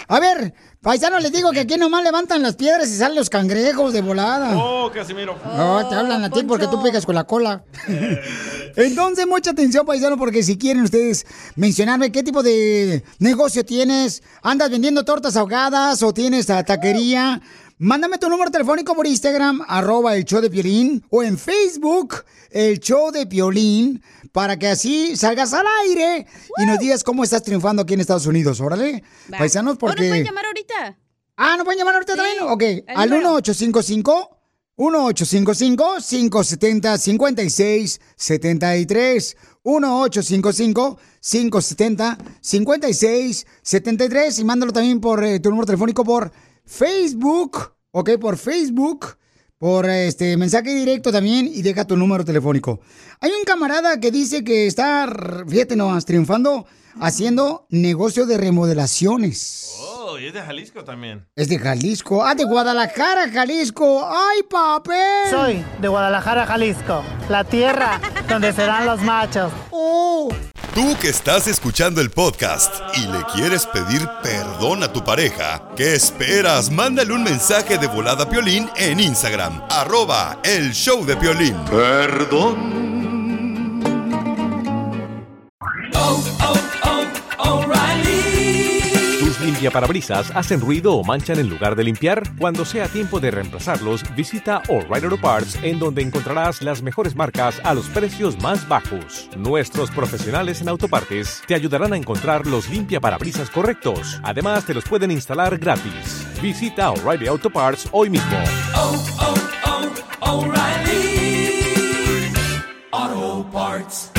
A ver, paisanos, les digo que aquí nomás levantan las piedras y salen los cangrejos de volada. Oh, Casimiro. No, te hablan a ti porque tú pegas con la cola. Entonces, mucha atención, paisano, porque si quieren ustedes mencionarme qué tipo de negocio tienes, andas vendiendo tortas ahogadas o tienes taquería, Mándame tu número telefónico por Instagram, arroba el show de Piolín, o en Facebook, el show de Piolín, para que así salgas al aire y nos digas cómo estás triunfando aquí en Estados Unidos. Órale, Va. paisanos, ¿O nos porque... pueden llamar ahorita? Ah, ¿no pueden llamar ahorita Sí, también? Ok, al número. 1855 1855 570 5673 1855 570 5673 y mándalo también por eh, tu número telefónico por Facebook, ok, por Facebook, por este mensaje directo también y deja tu número telefónico. Hay un camarada que dice que está, fíjate nomás, triunfando haciendo negocio de remodelaciones. Oh, y es de Jalisco también. Es de Jalisco. Ah, de Guadalajara, Jalisco. ¡Ay, papel! Soy de Guadalajara, Jalisco, la tierra donde serán los machos. ¡Oh! Tú que estás escuchando el podcast y le quieres pedir perdón a tu pareja, ¿qué esperas? Mándale un mensaje de volada Piolín en Instagram, arroba el show de Piolín. Perdón. Limpiaparabrisas hacen ruido o manchan en lugar de limpiar? Cuando sea tiempo de reemplazarlos, visita O'Reilly Auto Parts en donde encontrarás las mejores marcas a los precios más bajos. Nuestros profesionales en autopartes te ayudarán a encontrar los limpiaparabrisas correctos. Además, te los pueden instalar gratis. Visita O'Reilly Auto Parts hoy mismo. Auto Parts.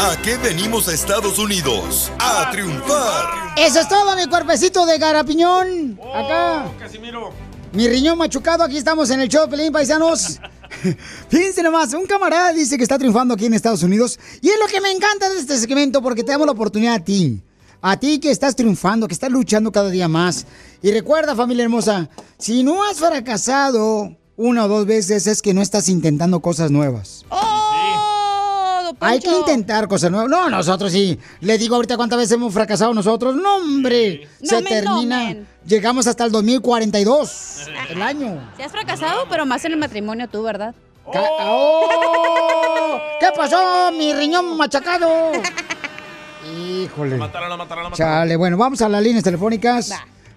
¿A qué venimos a Estados Unidos? A triunfar. Eso es todo, mi cuerpecito de garapiñón. Acá. Casimiro. Mi riñón machucado, aquí estamos en el show Pelín, paisanos. Fíjense nomás, un camarada dice que está triunfando aquí en Estados Unidos. Y es lo que me encanta de este segmento, porque te damos la oportunidad a ti. A ti que estás triunfando, que estás luchando cada día más. Y recuerda, familia hermosa, si no has fracasado una o dos veces, es que no estás intentando cosas nuevas. Hay que intentar cosas nuevas. No, nosotros sí. Le digo ahorita cuántas veces hemos fracasado nosotros. No, hombre. Se No, termina. Llegamos hasta el 2042. El año. Si has fracasado, pero más en el matrimonio tú, ¿verdad? Ca- ¡Oh! ¿Qué pasó, mi riñón machacado? Híjole. Mataron, la mataron, la mataron. Chale, bueno, vamos a las líneas telefónicas.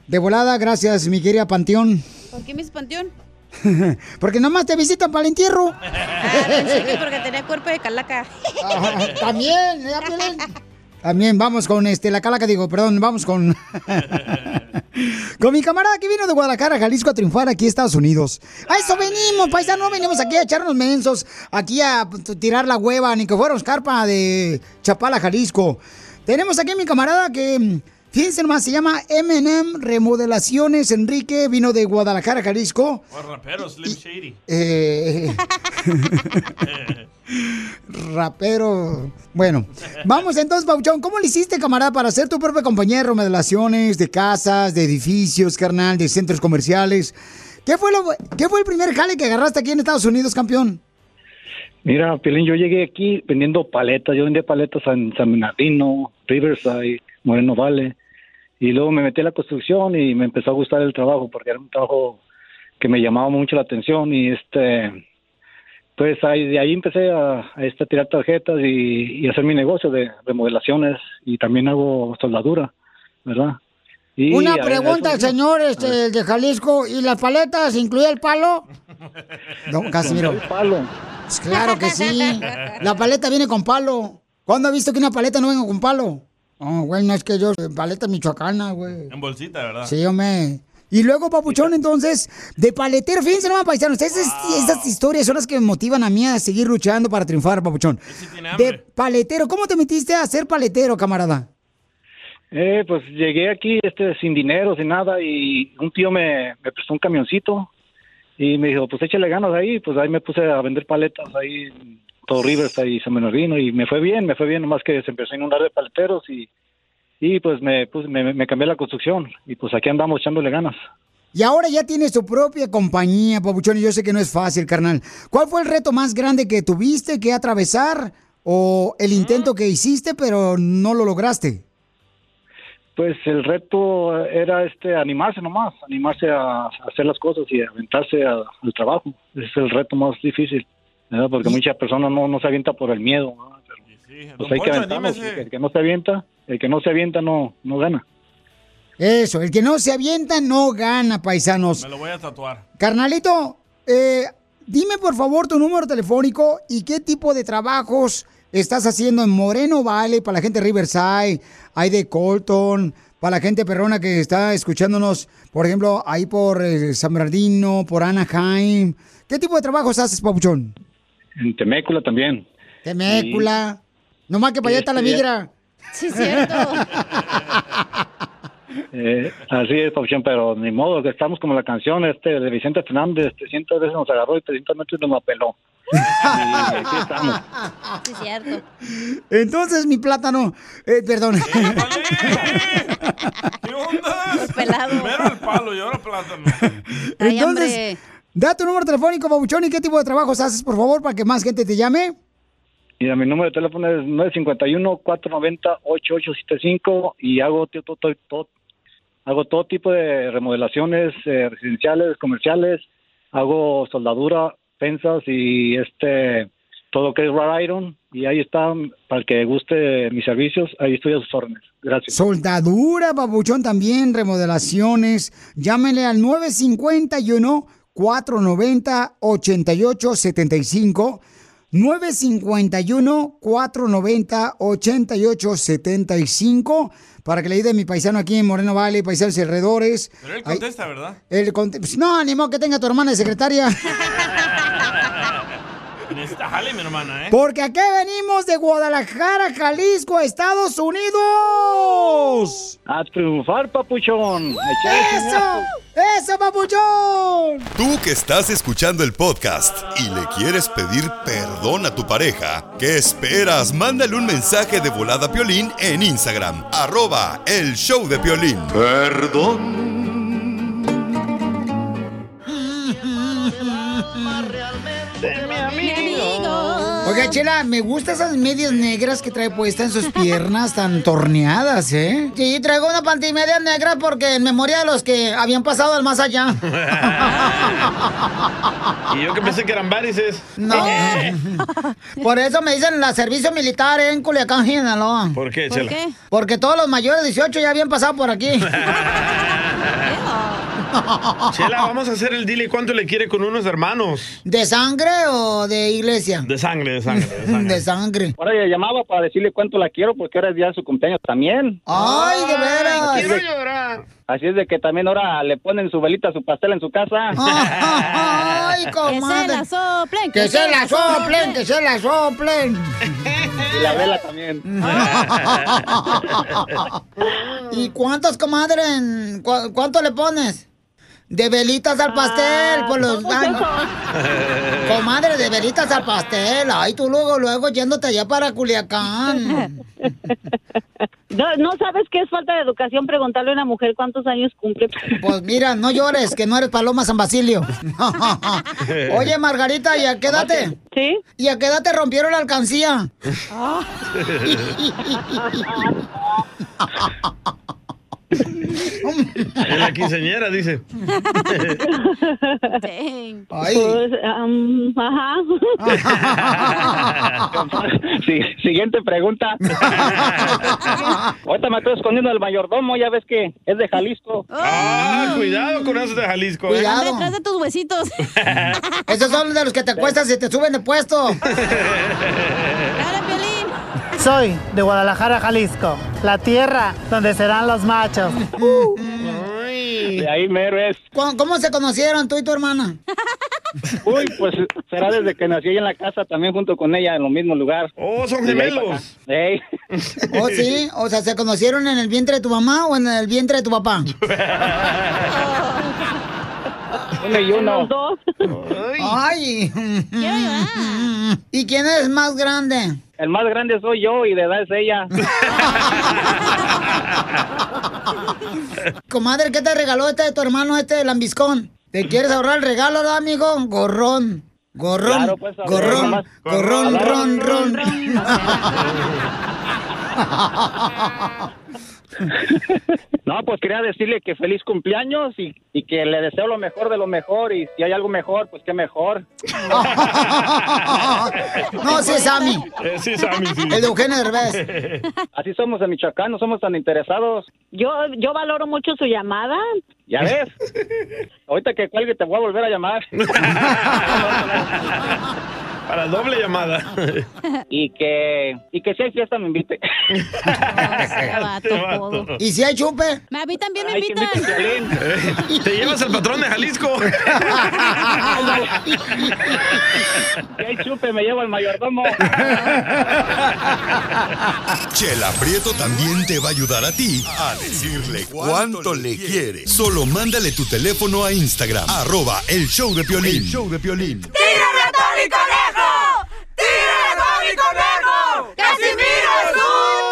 De volada, gracias, mi querida Panteón. ¿Por qué mis panteón? Porque nomás te visitan para el entierro. Ah, pensé que porque tenía cuerpo de calaca. Ah, También, ya, Piolín. También vamos con este, la calaca, digo, perdón, vamos con. con mi camarada que vino de Guadalajara, Jalisco, a triunfar aquí en Estados Unidos. A eso venimos, paisano, no venimos aquí a echarnos mensos, aquí a t- tirar la hueva, ni que fuéramos carpa de Chapala, Jalisco. Tenemos aquí a mi camarada que, fíjense nomás, se llama M&M Remodelaciones Enrique, vino de Guadalajara, Jalisco. O rapero, Slim Shady. Eh, rapero. Bueno, vamos entonces, Pauchón. ¿Cómo le hiciste, camarada, para hacer tu propia compañía de remodelaciones, de casas, de edificios, carnal, de centros comerciales? ¿Qué fue, lo, ¿Qué fue el primer jale que agarraste aquí en Estados Unidos, campeón? Mira, Piolín, yo llegué aquí vendiendo paletas. Yo vendía paletas en San Bernardino, Riverside, Moreno Valley. Y luego me metí a la construcción y me empezó a gustar el trabajo porque era un trabajo que me llamaba mucho la atención y este pues ahí, de ahí empecé a, a, este, tirar tarjetas y, y hacer mi negocio de remodelaciones y también hago soldadura, ¿verdad? Y Una pregunta eso- al señor este, de Jalisco. ¿Y las paletas incluye el palo? No, Casimiro. El palo. Pues claro que sí. La paleta viene con palo. ¿Cuándo ha visto que una paleta no venga con palo? Oh, güey, no es que yo, paleta michoacana, güey. En bolsita, ¿verdad? Sí, hombre. Y luego, papuchón, entonces, de paletero, fíjense nomás, paisanos, esas, esas historias son las que me motivan a mí a seguir luchando para triunfar, papuchón. De paletero, ¿cómo te metiste a ser paletero, camarada? Eh, pues llegué aquí este sin dinero, sin nada y un tío me, me prestó un camioncito y me dijo, pues échale ganas ahí, pues ahí me puse a vender paletas ahí todo y San Bernardino y me fue bien, me fue bien, nomás que se empezó a inundar de paleteros y, y pues me, pues me, me cambié la construcción y pues aquí andamos echándole ganas. Y ahora ya tienes tu propia compañía, Papuchón, y yo sé que no es fácil, carnal. ¿Cuál fue el reto más grande que tuviste que atravesar o el intento que hiciste pero no lo lograste? Pues el reto era este animarse nomás, animarse a, a hacer las cosas y aventarse a- al trabajo. Ese es el reto más difícil, ¿verdad? porque muchas personas no, no se avienta por el miedo. ¿no? Pero, pues hay que aventarnos. El que no se avienta, el que no se avienta no, no gana. Eso, el que no se avienta no gana, paisanos. Me lo voy a tatuar. Carnalito, eh, dime por favor tu número telefónico y qué tipo de trabajos estás haciendo en Moreno Valley para la gente de Riverside, hay de Colton, para la gente perrona que está escuchándonos, por ejemplo, ahí por eh, San Bernardino, por Anaheim. ¿Qué tipo de trabajos haces, Papuchón? En Temécula también. Temécula. Nomás que para allá está la Este, migra. Sí, cierto. Eh, así es, Pauchón, pero ni modo, que estamos como la canción este de Vicente Fernández, 300 veces nos agarró y 300 metros nos apeló. Y aquí estamos. Sí, cierto. Entonces, mi plátano, eh, perdón. pelado. Primero el palo y ahora plátano. Ay, Entonces, hambre. Da tu número telefónico, Papuchón, y qué tipo de trabajos haces, por favor, para que más gente te llame. Mira, mi número de teléfono es 951-490-8875 y hago todo, todo, todo- hago todo tipo de remodelaciones eh, residenciales, comerciales, hago soldadura, pensas y este todo lo que es Rhode Iron y ahí está para el que guste mis servicios, ahí estoy a sus órdenes. Gracias. Soldadura, papuchón, también, remodelaciones. Llámenle al 951-490-8875. 951-490-8875. Para que le ayude mi paisano aquí en Moreno Valley, paisanos y alrededores. Pero él Ay, contesta, ¿verdad? él conte- pues, no, ni modo que tenga tu hermana de secretaria. Necesita jale, mi hermana, ¿eh? Porque aquí venimos de Guadalajara, Jalisco, Estados Unidos. A triunfar, papuchón. ¡Eso! ¡Eso, papuchón! Tú que estás escuchando el podcast y le quieres pedir perdón a tu pareja, ¿qué esperas? Mándale un mensaje de volada a Piolín en Instagram, arroba el show de Piolín. Perdón. Oiga, Chela, me gustan esas medias negras que trae puestas en sus piernas tan torneadas, ¿eh? Sí, traigo una pantimedia negra porque en memoria de los que habían pasado al más allá. Y yo que pensé que eran varices. No. Por eso me dicen la servicio militar en Culiacán, Sinaloa. ¿Por qué, ¿Por Chela? qué? Porque todos los mayores de 18 ya habían pasado por aquí. Chela, vamos a hacer el dile cuánto le quiere con unos hermanos. ¿De sangre o de iglesia? De sangre, de sangre, de sangre. De sangre. Ahora ya llamaba para decirle cuánto la quiero porque ahora es día de su cumpleaños también. ¡Ay, de veras! Así de- llorar. Así es de que también ahora le ponen su velita, su pastel en su casa. ¡Ay, comadre! Que se la soplen, Que se la soplen, que se la soplen. Y la vela también. ¿Y cuántos, comadre? ¿Cuánto le pones? De velitas al pastel, por los años. Comadre, de velitas al pastel. Ay, tú luego, luego yéndote allá para Culiacán. No, no sabes qué es falta de educación preguntarle a una mujer cuántos años cumple. Pues mira, no llores, que no eres Paloma San Basilio. Oye, Margarita, ¿y a qué edad te? ¿Sí? ¿Y a qué edad te rompieron la alcancía? En la quinceñera, dice. Pues, ajá. Sí, siguiente pregunta. Ahorita me estoy escondiendo del mayordomo, ya ves que es de Jalisco. Ah, cuidado con esos de Jalisco. ¿eh? Cuidado. Detrás de tus huesitos. Esos son de los que te cuestas y te suben de puesto. Soy de Guadalajara, Jalisco, la tierra donde serán los machos. De ahí mero es. ¿Cómo, cómo se conocieron tú y tu hermana? Uy, pues será desde que nací ahí en la casa, también junto con ella, en el mismo lugar. Oh, son gemelos. ¿Oh, sí? O sea, ¿se conocieron en el vientre de tu mamá o en el vientre de tu papá? Uno y uno. Los dos. Ay. ¿Y quién es más grande? El más grande soy yo y de edad es ella. Comadre, ¿qué te regaló este de tu hermano, este lambiscón? ¿Te quieres ahorrar el regalo, verdad, amigo? Gorrón. Gorrón. Claro, pues, ver, gorrón. Gorrón, ron, ron. No, pues quería decirle que feliz cumpleaños y, y que le deseo lo mejor de lo mejor y si hay algo mejor, pues qué mejor. No, sí es Sammy. Eh, sí, Sammy, sí. El de Eugenio Derbez. Así somos de Michoacán, no somos tan interesados. Yo, yo valoro mucho su llamada. ¿Ya ves? Ahorita que cuelgue te voy a volver a llamar. Para doble llamada. Y que, y que si hay fiesta me invite. ¿Y si hay chupe? A mí también me invitan. Te llevas al patrón de Jalisco. Si hay chupe me llevo al mayordomo. Chela Prieto también te va a ayudar a ti a decirle cuánto le quiere. Solo mándale tu teléfono a Instagram, arroba el show de Piolín. show de Piolín. ¡Tírame a Tony Conejo! ¡Tírame a Conejo! ¡Casimiro es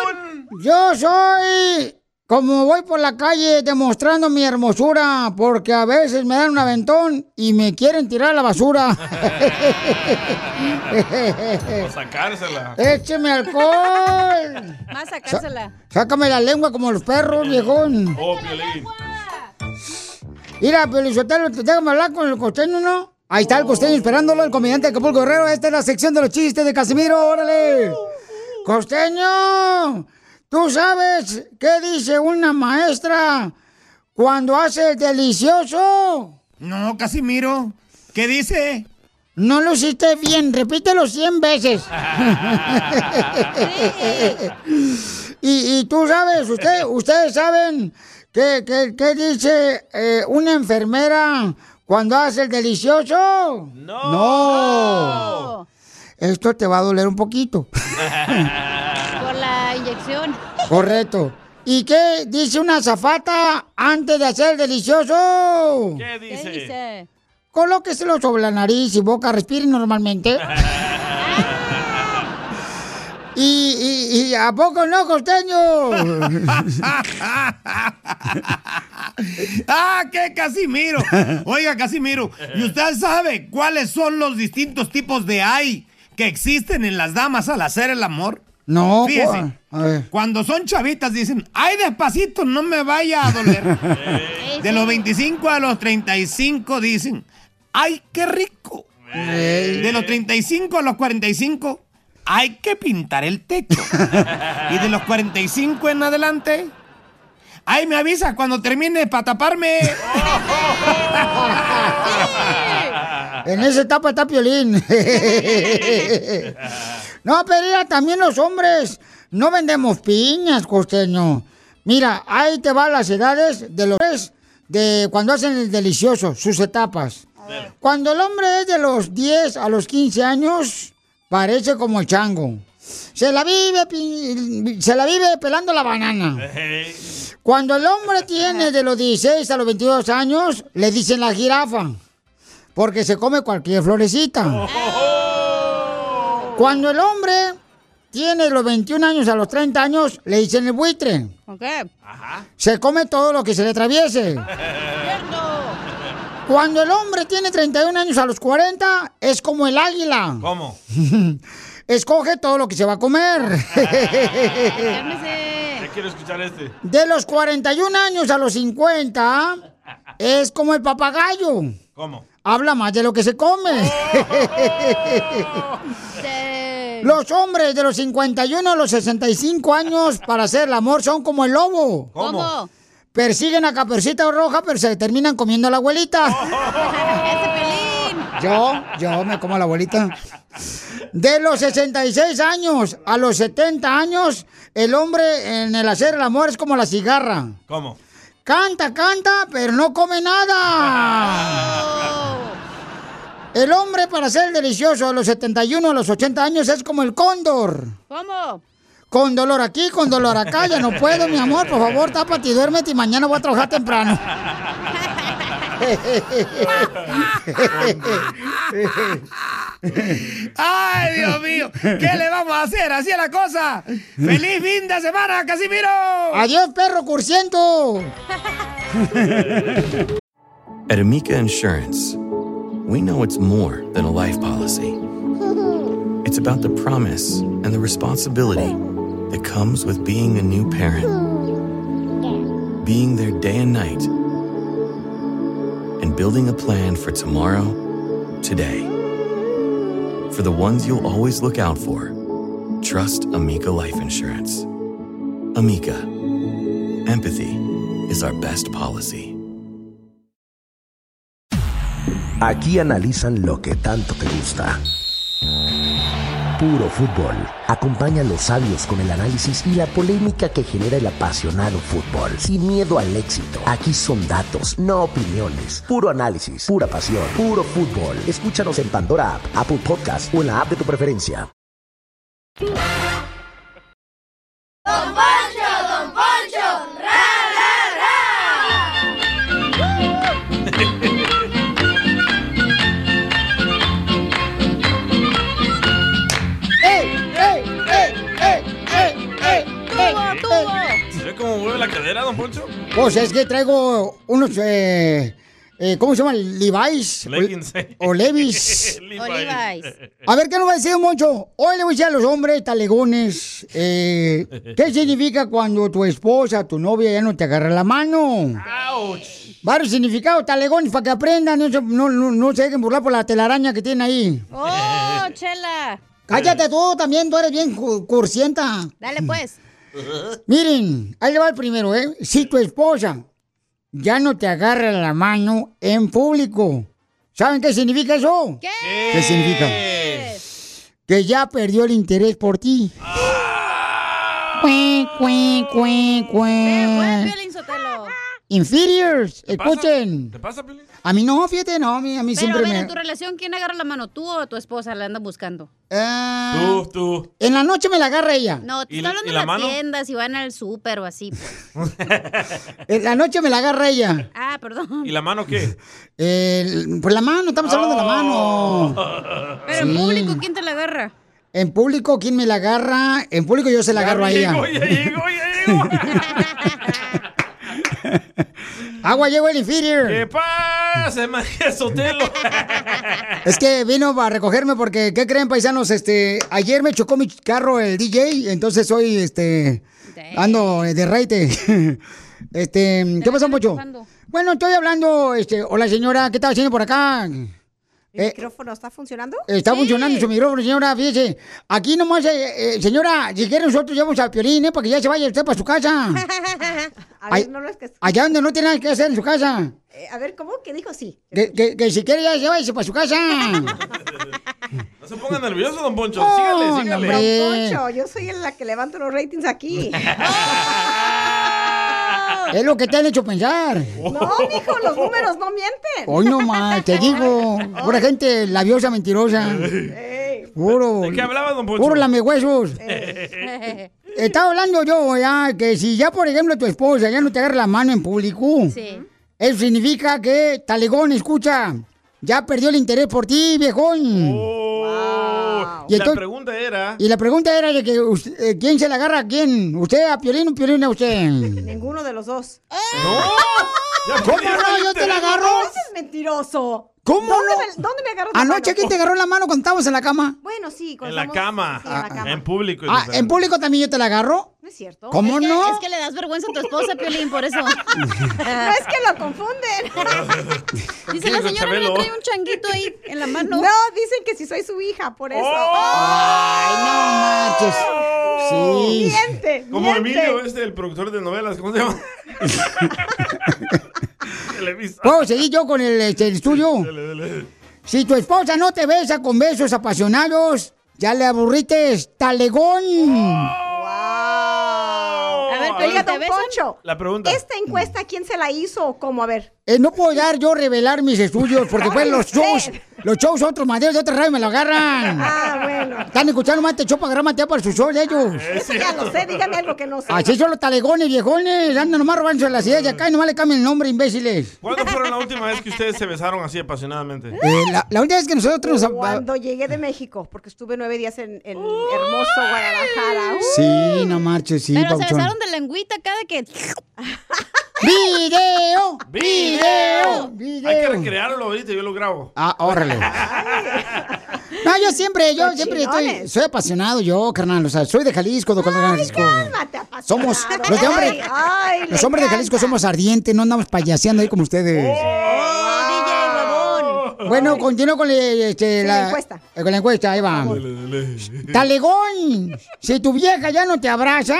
un... Yo soy como voy por la calle demostrando mi hermosura, porque a veces me dan un aventón y me quieren tirar a la basura. O sacársela. ¡Écheme alcohol! Más sacársela. Sácame la lengua como los perros, viejón. Oh, Piolín. Mira, Pelizotelo, déjame hablar con el costeño, ¿no? Ahí está el costeño esperándolo, el comediante de Acapulco Guerrero. Esta es la sección de los chistes de Casimiro, órale. Costeño, ¿tú sabes qué dice una maestra cuando hace el delicioso? No, Casimiro. ¿Qué dice? No lo hiciste bien, repítelo 100 veces. y, y tú sabes, usted, ustedes saben qué, qué- qué dice eh, una enfermera cuando hace el delicioso. No. No. Esto te va a doler un poquito. Por la inyección. Correcto. ¿Y qué dice una zafata antes de hacer el delicioso? ¿Qué ¿Qué dice? Colóqueselo sobre la nariz y boca, respire normalmente. y, y, y a poco no, costeño. ¡Ah, qué Casimiro! Oiga, Casimiro, ¿y usted sabe cuáles son los distintos tipos de ay que existen en las damas al hacer el amor? No, Fíjese, a ver. cuando son chavitas dicen, ay, despacito, no me vaya a doler. De los 25 a los 35 dicen, ay, qué rico. De los 35 a los 45, hay que pintar el techo. Y de los 45 en adelante, ay, me avisa cuando termine para taparme. En esa etapa está Piolín. no, pero mira, también los hombres no vendemos piñas, costeño. Mira, ahí te van las edades de los hombres de cuando hacen el delicioso, sus etapas. Cuando el hombre es de los 10 a los 15 años, parece como el chango. Se la vive, se la vive pelando la banana. Cuando el hombre tiene de los 16 a los 22 años, le dicen la jirafa. Porque se come cualquier florecita. Cuando el hombre tiene de los 21 años a los 30 años, le dicen el buitre. ¿Ok? Se come todo lo que se le atraviese. Cuando el hombre tiene 31 años a los 40, es como el águila. ¿Cómo? Escoge todo lo que se va a comer. Ya quiero escuchar este. De los 41 años a los 50, es como el papagayo. ¿Cómo? Habla más de lo que se come. Los hombres de los 51 a los 65 años para hacer el amor son como el lobo. ¿Cómo? Persiguen a Caperucita Roja, pero se terminan comiendo a la abuelita. Yo, yo me como a la abuelita. De los 66 años a los 70 años, el hombre en el hacer el amor es como la cigarra. ¿Cómo? Canta, canta, pero no come nada. El hombre para ser delicioso a los 71, a los 80 años es como el cóndor. ¿Cómo? Con dolor aquí, con dolor acá, ya no puedo, mi amor. Por favor, tápate y duérmete y mañana voy a trabajar temprano. ¡Ay, Dios mío! ¿Qué le vamos a hacer? Así es la cosa. ¡Feliz fin de semana, Casimiro! ¡Adiós, perro cursiento! At Amica Insurance, we know it's more than a life policy. It's about the promise and the responsibility that comes with being a new parent, being there day and night, and building a plan for tomorrow, today. For the ones you'll always look out for, trust Amica Life Insurance. Amica, empathy is our best policy. Aquí analizan lo que tanto te gusta. Puro fútbol. Acompaña a los sabios con el análisis y la polémica que genera el apasionado fútbol. Sin miedo al éxito. Aquí son datos, no opiniones. Puro análisis, pura pasión, puro fútbol. Escúchanos en Pandora App, Apple Podcast o en la app de tu preferencia. Pues es que traigo unos, eh, eh, ¿cómo se llama? Levi's. o- Leggings. O Levis. Levi's. A ver, ¿qué nos va a decir, Moncho? Hoy le voy a decir a los hombres talegones, eh, ¿qué significa cuando tu esposa, tu novia ya no te agarra la mano? Varios significados, talegones, para que aprendan, no, se- no, no- no se dejen burlar por la telaraña que tienen ahí. ¡Oh, chela! Cállate tú también, tú eres bien cu- cursienta. Dale, pues. Miren, ahí le va el primero, ¿eh? Si tu esposa ya no te agarra la mano en público, ¿saben qué significa eso? ¿Qué? ¿Qué significa? Que ya perdió el interés por ti. Cue, cue, cue, cue. Sotelo. Inferiors, escuchen. ¿Te pasa, Piolín? A mí no, fíjate, no, a mí, a mí Pero a siempre ver, me... en tu relación, ¿quién agarra la mano? ¿Tú o tu esposa la andan buscando? Ah, Tú, tú. En la noche me la agarra ella. No, te ¿Y- estoy hablando y de la la mano? tienda, si van al súper o así. pues. En la noche me la agarra ella. Ah, perdón. ¿Y la mano qué? El- pues la mano, estamos hablando de la mano. Pero en público, ¿quién te la agarra? En público, ¿quién me la agarra? En público yo se la agarro a ella. Ya llegó, ya llegó. Agua llegó el inferior. ¿Qué pasa, María Sotelo? Es que vino para recogerme porque, ¿qué creen, paisanos? Este, ayer me chocó mi carro el DJ, entonces hoy, este, ando de reite. Este, ¿qué pasó, Pocho? Bueno, estoy hablando, este, hola señora, ¿qué está haciendo por acá? ¿El Eh, micrófono está funcionando? Está funcionando su micrófono, señora, fíjese. Aquí nomás, eh, eh, señora, si quiere nosotros llevamos a Piolín, ¿eh? Para que ya se vaya usted para su casa. A Ay, ver, no lo es que... Allá donde no tiene nada que hacer en su casa. Eh, a ver, ¿cómo? ¿Qué dijo? Sí. Que, que- que si quiere ya se vaya para su casa. No se ponga nervioso, don Poncho. Oh, sígale, no, sígale. Don Poncho, yo soy la que levanto los ratings aquí. Es lo que te han hecho pensar. No, mijo, los números no mienten. Hoy no más, te digo. Pura gente labiosa, mentirosa. Puro. ¿De qué hablaba, don Poncho? Puro lamehuesos. Eh. Estaba hablando yo ya que si ya, por ejemplo, tu esposa ya no te agarra la mano en público. Sí. Eso significa que, talegón, escucha, ya perdió el interés por ti, viejón. Oh, Y la entonces- pregunta era... Y la pregunta era de que usted- eh, quién se la agarra a quién. ¿Usted a Piolín o Piolín a usted? Ninguno de los dos. ¿Cómo no? Yo te la agarro. Es mentiroso. ¿Cómo ¿Dónde no? Me, ¿Dónde me agarras la Anoche, mano? ¿quién te agarró la mano cuando estábamos en la cama? Bueno, sí. En la estamos- cama. sí, en la cama. En público. Ah. ¿en público también yo te la agarro? No es cierto. ¿Cómo Es que- no? Es que le das vergüenza a tu esposa, Piolín, por eso. No es que lo confunden. Dice la señora que le trae un changuito ahí en la mano. No, dicen que si soy su hija, por eso. Ay, no marches. Sí. Miente, Como miente. Emilio, este, el productor de novelas, ¿cómo se llama? ¿Puedo seguir yo con el, este, el estudio? Si tu esposa no te besa con besos apasionados, ya le aburrites, talegón. A ver, A ver, ¿te? Poncho. La pregunta. ¿Esta encuesta quién se la hizo o cómo? A ver. Eh, no puedo dar yo revelar mis estudios porque fueron los shows, los shows otros maderos de otra radio me lo agarran. Ah, bueno. Están escuchando más te show para agarrar matea para sus shows ellos. Eso ya lo sé, dígame algo que no sé. Así son los talegones, viejones. Andan nomás robándose las ideas de acá y nomás le cambian el nombre, imbéciles. ¿Cuándo fueron la última vez que ustedes se besaron así apasionadamente? Eh, la, la última vez que nosotros nos... Cuando llegué de México, porque estuve nueve días en, en hermoso Guadalajara. Uh. Sí, no marches, sí, Pero se besaron de lengüita cada que... ¡Video! ¡Video! ¡Video! Hay que recrearlo ahorita, yo lo grabo. Ah, órale. No, yo siempre, yo siempre estoy, soy apasionado, yo, carnal. O sea, soy de Jalisco, de Jalisco. Somos, los de hombres, Ay, ay, los hombres de Jalisco somos ardientes, no andamos payaseando ahí como ustedes. Bueno, continúo con, le- este, Sí, la, la encuesta. eh, con la encuesta, ahí va. Talegón, si tu vieja ya no te abraza,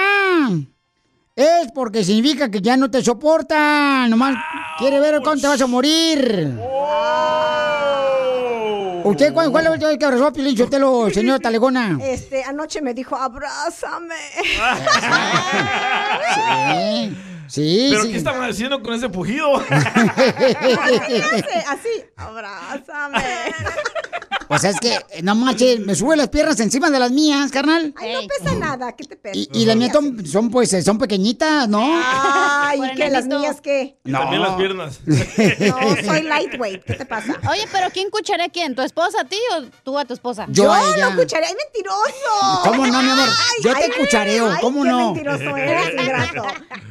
es porque significa que ya no te soporta. Nomás quiere ver cuándo te vas a morir. ¿Usted cuál fue la última vez que abrazó a Piolín Sotelo, señor Talegona? Este, anoche me dijo, abrázame. Sí, sí. ¿Pero sí. qué estaban haciendo con ese pujido? Así, abrázame. O sea, es que, eh, no manches, me sube las piernas encima de las mías, carnal. Ay, no pesa nada, ¿qué te pesa? Y, y las mías son, son, pues, eh, son pequeñitas, ¿no? Ay, ¿y qué? ¿Las mías qué? Y también las piernas. No, soy lightweight, ¿qué te pasa? Oye, pero ¿quién cucharea a quién? ¿Tu esposa a ti o tú a tu esposa? Yo a ella. no escucharé, ¡ay, mentiroso! ¿Cómo no, mi amor? Yo te cuchareo, ¿cómo qué no? mentiroso eres, ingrato.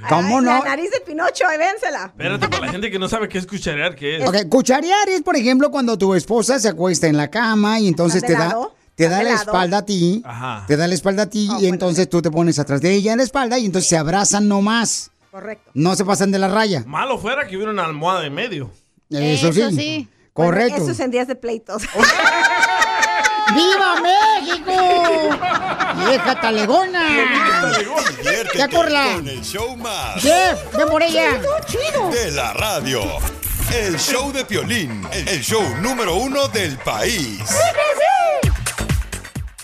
¿Cómo Ay, no? La nariz de Pinocho, ahí vénsela. Espérate, para la gente que no sabe qué es cucharear, ¿qué es? Ok, cucharear es, por ejemplo, cuando tu esposa se acuesta en la cama y entonces te ¿Están de da, te ¿Están da la espalda a ti, Ajá. te da la espalda a ti Oh, y entonces tú te pones atrás de ella en la espalda y entonces se abrazan nomás. Correcto. No se pasan de la raya. Malo fuera que hubiera una almohada en medio. Eso, Eso sí. sí. Correcto. Bueno, eso es en días de pleitos. ¡Viva México! ¡Vieja talegona! Ya corla. con el show más Jeff, ven por ella. de la radio. El show de Piolín, el show número uno del país.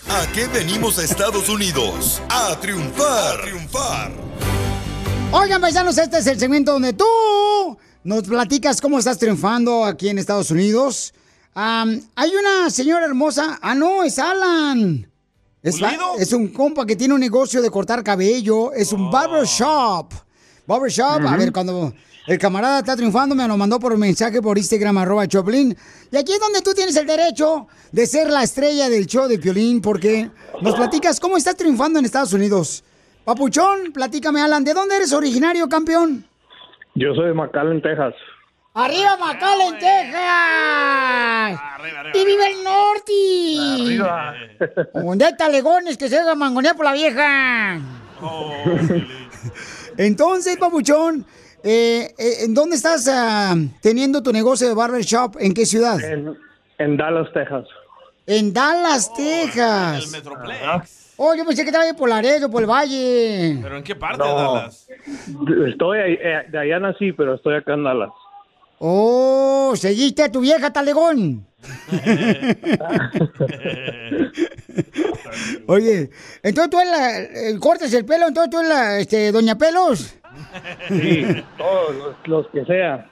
¿A qué venimos a Estados Unidos? A triunfar. A triunfar. Oigan, paisanos, este es el segmento donde tú nos platicas cómo estás triunfando aquí en Estados Unidos. Hay una señora hermosa. Ah, no, es Alan. Es, es un compa que tiene un negocio de cortar cabello. Es un barbershop. Barbershop. A ver, cuando el camarada está triunfando, me lo mandó por mensaje por Instagram, arroba Choplin. Y aquí es donde tú tienes el derecho de ser la estrella del show de Piolín, porque nos platicas cómo estás triunfando en Estados Unidos. Papuchón, platícame, Alan, ¿de dónde eres originario, campeón? Yo soy de McAllen, Texas. ¡Arriba, McAllen, Texas! ¡Y vive el norte! Arriba. ¿Dónde hay talegones que se hagan mangonear por la vieja? Entonces, Papuchón, eh, eh, ¿en dónde estás ah, teniendo tu negocio de barbershop? ¿En qué ciudad? En, en Dallas, Texas. En Dallas, Texas. El Metroplex. Oh, yo pensé que estaba ahí por Laredo, por el Valle. ¿Pero en qué parte No. de Dallas? Estoy ahí- eh, de allá nací, pero estoy acá en Dallas. Oh, seguiste a tu vieja talegón. Oye, entonces tú eres la, eh, cortas el pelo, entonces tú eres la, este, doña Pelos. Sí, todos los, los que sea.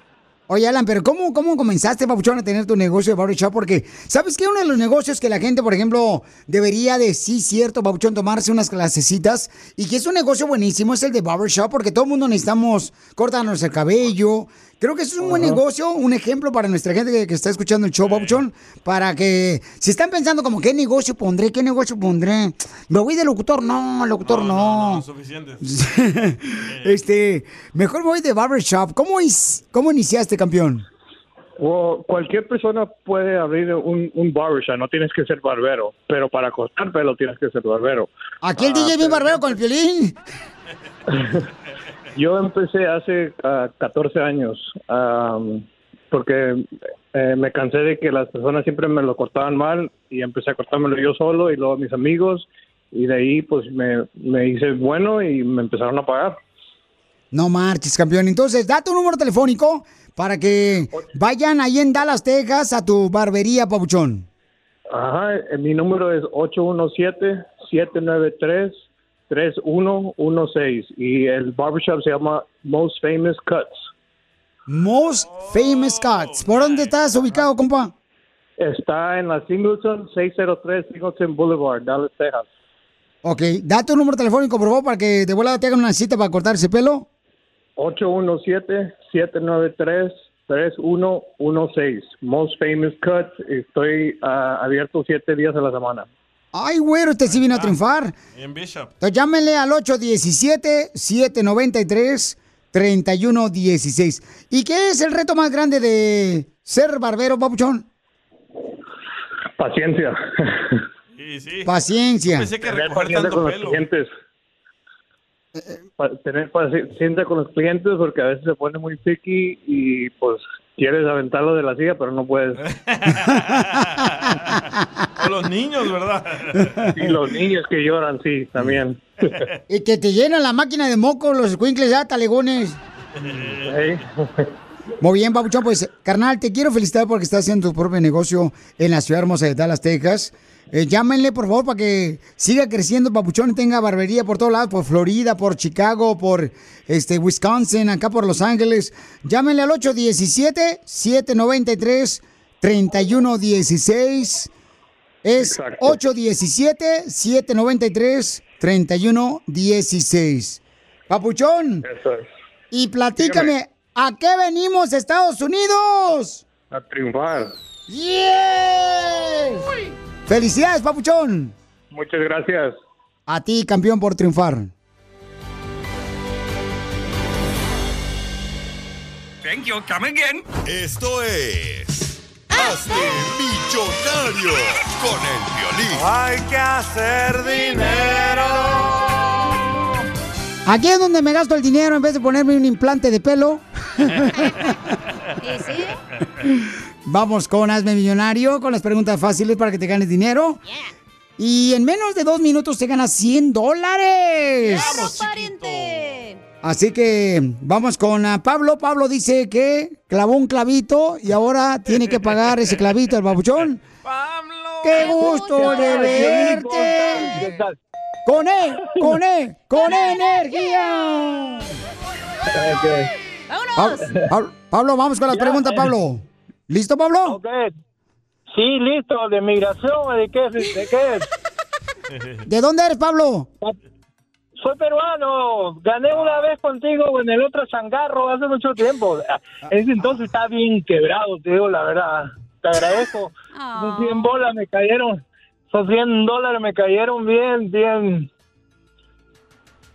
Oye, Alan, pero ¿cómo, cómo comenzaste, Papuchón, a tener tu negocio de barbershop? Porque, ¿sabes qué? Uno de los negocios que la gente, por ejemplo, debería de, sí, cierto, Papuchón, tomarse unas clasecitas y que es un negocio buenísimo, es el de barbershop, porque todo el mundo necesitamos cortarnos el cabello. Creo que eso es un buen negocio, un ejemplo para nuestra gente que, que está escuchando el show, Papuchón, para que, si están pensando como, ¿qué negocio pondré? ¿Qué negocio pondré? ¿Me voy de locutor? No, locutor no. No, suficiente. este, mejor me voy de barbershop. ¿Cómo, is- cómo iniciaste, campeón? O cualquier persona puede abrir un, un barbershop, no tienes que ser barbero, pero para cortar pelo tienes que ser barbero. Aquí el Ah, DJ pero barbero con el violín. Yo empecé hace ah, 14 años am, porque eh, me cansé de que las personas siempre me lo cortaban mal y empecé a cortármelo yo solo y luego mis amigos y de ahí pues me, me hice bueno y me empezaron a pagar. No marches, campeón. Entonces, da tu número telefónico para que vayan ahí en Dallas, Texas, a tu barbería, Pabuchón. Ajá, eh, mi número es 817-793-3116 y el barbershop se llama Most Famous Cuts. Most Famous Cuts. ¿Por dónde estás ubicado, compa? Está en la Singleton, 603 Singleton Boulevard, Dallas, Texas. Ok, da tu número telefónico, por favor, para que de volada te hagan una cita para cortar ese pelo. 817-793-3116. Most Famous Cuts. Estoy ah, abierto siete días a la semana. Ay, güero, este sí vino a triunfar. En Bishop. Entonces llámenle al 817-793-3116. ¿Y qué es el reto más grande de ser barbero, papuchón? Paciencia. Sí, sí. Paciencia. Pensé que Tener recoger paciencia tanto con los clientes. Pa- tener paciencia con los clientes porque a veces se pone muy picky y pues quieres aventarlo de la silla pero no puedes. O los niños, ¿verdad? Y los niños que lloran, sí, también. Y que te llenan la máquina de moco, los escuincles ya, talegones. Muy bien, Papuchón, pues, carnal, te quiero felicitar porque estás haciendo tu propio negocio en la ciudad hermosa de Dallas, Texas. Eh, llámenle, por favor, para que siga creciendo, Papuchón, y tenga barbería por todos lados, por Florida, por Chicago, por este Wisconsin, acá por Los Ángeles. Llámenle al 817-793-3116. Es 817-793-3116. Papuchón. Eso es. Y platícame, ¿a qué venimos, Estados Unidos? A triunfar. ¡Yes! ¡Felicidades, Papuchón! Muchas gracias. A ti, campeón, por triunfar. Thank you, come again. Esto es. Hazte millonario con el violín. Hay que hacer dinero. Aquí es donde me gasto el dinero en vez de ponerme un implante de pelo. Vamos con Hazme Millonario, con las preguntas fáciles para que te ganes dinero. Y en menos de dos minutos te ganas 100 dólares. ¡Vamos, pariente! Así que vamos con ah, Pablo. Pablo dice que clavó un clavito y ahora tiene que pagar ese clavito el babuchón. ¡Qué gusto de verte! ¡Con E! ¡Con E! ¡Con E energía! Pa- Pablo, vamos con las preguntas. Pablo. ¿Listo, Pablo? Sí, listo, de migración, ¿de qué, es? ¿de qué es? ¿De dónde eres, Pablo? Soy peruano, gané una vez contigo en el otro changarro hace mucho tiempo. Ese entonces está bien quebrado, te digo la verdad. Te agradezco. Esos 100 bolas me cayeron, esos 100 dólares me cayeron bien, bien.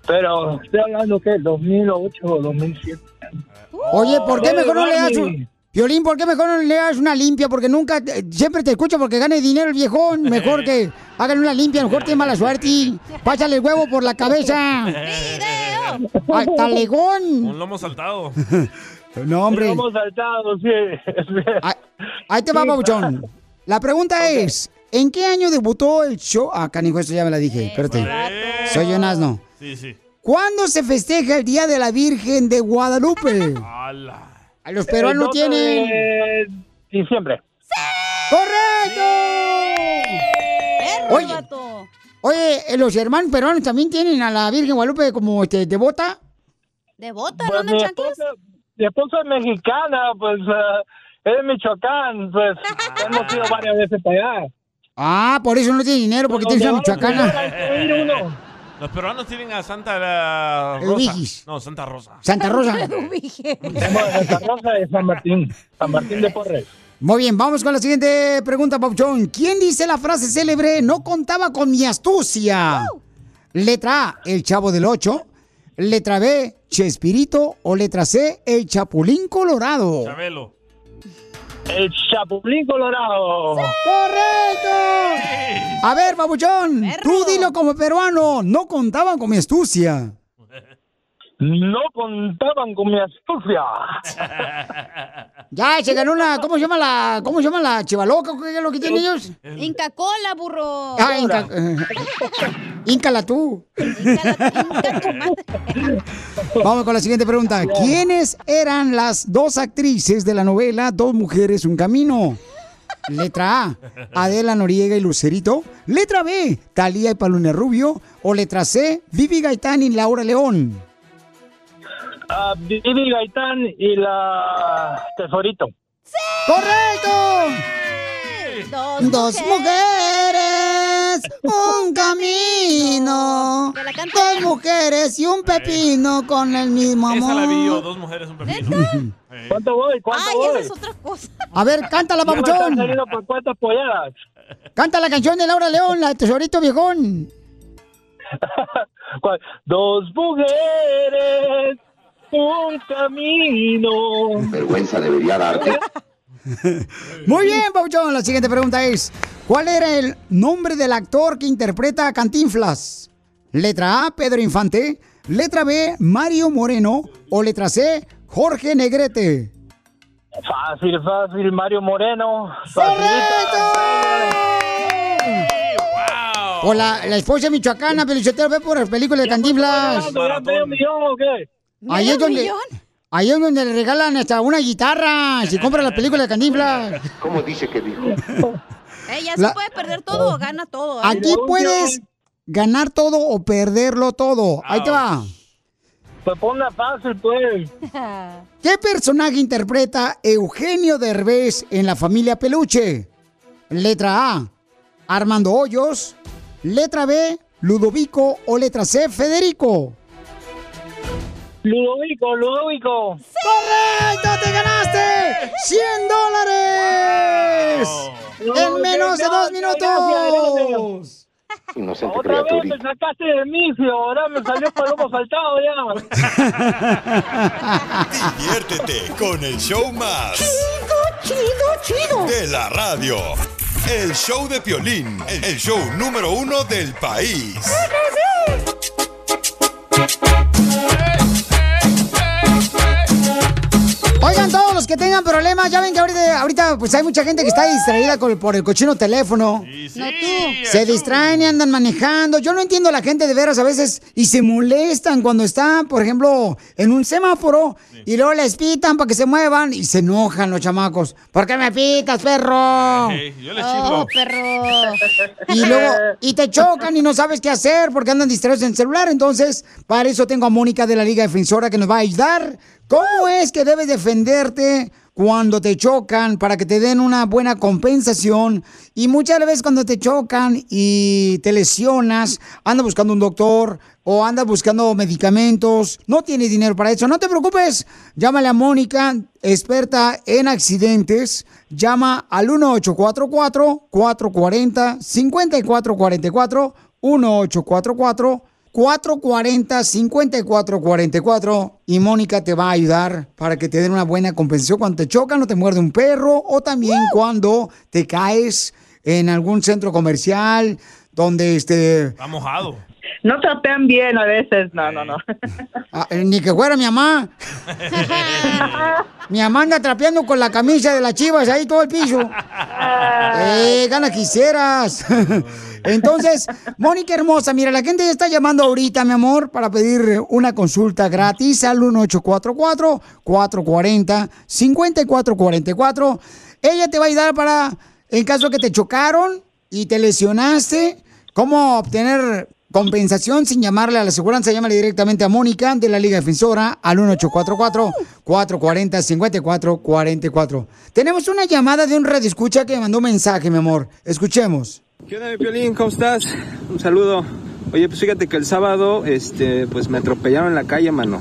Pero estoy hablando que 2008 o 2007. Oye, ¿por qué Oye, mejor no le das Barney. un... Violín, ¿por qué mejor no le das una limpia? Porque nunca, eh, siempre te escucho porque gane dinero el viejón. Mejor que hagan una limpia, mejor tiene mala suerte y pásale el huevo por la cabeza. ¡Ay, talegón! Un lomo saltado. No, hombre. Hemos saltado, sí. Ahí te va, Sí, Babuchón. La pregunta es, ¿en qué año debutó el show? Ah, canijo, eso ya me la dije, espérate. Soy un asno. Sí, sí. ¿Cuándo se festeja el Día de la Virgen de Guadalupe? ¡Hala! A los peruanos El 12 tienen... de diciembre. ¡Correcto! Oye, oye, eh, los hermanos peruanos también tienen a la Virgen Guadalupe como este, devota. ¿Devota? Pues mi esposa, mi esposa es mexicana, pues eh, es de Michoacán, pues hemos ido varias veces para allá. Ah, por eso no tiene dinero, porque tiene una michoacana. Los peruanos tienen a Santa la Rosa. No, Santa Rosa. Santa Rosa. Santa Rosa de San Martín, San Martín de Porres. Muy bien, vamos con la siguiente pregunta, Pauchón. ¿Quién dice la frase célebre, no contaba con mi astucia? Letra A, el chavo del 8. Letra B, Chespirito. O letra C, el chapulín colorado. Chabelo. El Chapulín Colorado. ¡Correcto! A ver, babuchón, tú dilo como peruano, no contaban con mi astucia. No contaban con mi astucia. Ya, se ganó una, ¿cómo se llama la, cómo se llama la chivaloca? ¿Qué es lo que tienen ellos? Inca Cola, burro. Ah, Inca, eh, Íncala tú. Vamos con la siguiente pregunta. ¿Quiénes eran las dos actrices de la novela Dos Mujeres, Un Camino? Letra A, Adela Noriega y Lucerito. Letra B, Talía y Paluna Rubio. O letra C, Vivi Gaitán y Laura León. Vivi Gaitán y la Tesorito. ¡Correcto! Dos mujeres, un camino. Dos mujeres y un pepino con el mismo Esa la vi yo, amor. dos mujeres, un pepino. ¿Cuánto voy? ¿Cuánto Ay, voy? esa es otra cosa. A ver, cántala, papuchón. saliendo por cuántas polladas. Canta la canción de Laura León, la de Tesorito Viejón. ¿Cuál? Dos mujeres, un camino. Vergüenza debería darte. Muy bien, Pauchón. La siguiente pregunta es: ¿Cuál era el nombre del actor que interpreta a Cantinflas? Letra A, Pedro Infante. Letra B, Mario Moreno. O letra C, Jorge Negrete. Fácil, fácil, Mario Moreno. O la, la esposa michoacana, Pelichotero, ve por las películas de Cantinflas. ¿Ya medio millón o qué? Ahí es donde. Ahí es donde le regalan hasta una guitarra si compra la película de Cantinflas. ¿Cómo dice que dijo? Ella se La- puede perder todo o gana todo. ¿eh? Aquí puedes ganar todo o perderlo todo. Ahí te va. Pues ponla fácil, pues. ¿Qué personaje interpreta Eugenio Derbez en la familia Peluche? Letra A, Armando Hoyos. Letra B, Ludovico. O letra C, Federico. Ludovico, Ludovico. ¡Correcto! ¡Te ganaste! ¡100 dólares! En menos de dos minutos. Inocente Otra vez me sacaste de mí, ahora me salió palomo faltado ya. Diviértete con el show más. Chido, chido, chido. De la radio. El show de Piolín. El show número uno del país. Oigan, que tengan problemas, ya ven que ahorita, ahorita pues hay mucha gente que está distraída con- por el cochino teléfono. No tú. Se distraen y andan manejando. Yo no entiendo a la gente de veras a veces y se molestan cuando están, por ejemplo, en un semáforo y luego les pitan para que se muevan y se enojan los chamacos. ¿Por qué me pitas, perro? Ey, yo le Oh, perro. Y luego, y te chocan y no sabes qué hacer porque andan distraídos en el celular. Entonces, para eso tengo a Mónica de la Liga Defensora que nos va a ayudar. ¿Cómo es que debes defenderte cuando te chocan para que te den una buena compensación? Y muchas veces cuando te chocan y te lesionas, andas buscando un doctor o andas buscando medicamentos, no tienes dinero para eso. No te preocupes, llámale a Mónica, experta en accidentes. Llama al 1844-440-5444. 1844 440-5444 y Mónica te va a ayudar para que te den una buena compensación cuando te chocan o te muerde un perro o también cuando te caes en algún centro comercial donde este Está mojado. No trapean bien a veces, no, no, no. ah, eh, ni que fuera mi mamá. mi mamá anda trapeando con la camisa de las chivas ahí todo el piso. eh, gana quisieras. Entonces, Mónica hermosa, mira, la gente ya está llamando ahorita, mi amor, para pedir una consulta gratis al 1844-440-5444. Ella te va a ayudar para, en caso que te chocaron y te lesionaste, cómo obtener compensación sin llamarle a la aseguranza. Llámale directamente a Mónica de la Liga Defensora al 1844-440-5444. Tenemos una llamada de un redescucha que mandó un mensaje, mi amor. Escuchemos. ¿Qué onda, mi Piolín? ¿Cómo estás? Un saludo. Oye, pues fíjate que el sábado, este, pues me atropellaron en la calle, mano.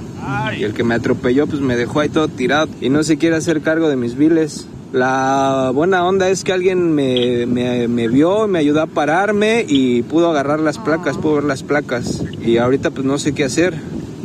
Y el que me atropelló, pues me dejó ahí todo tirado y no se quiere hacer cargo de mis biles. La buena onda es que alguien me, me, me vio, me ayudó a pararme y pudo agarrar las placas, pudo ver las placas. Y ahorita pues no sé qué hacer.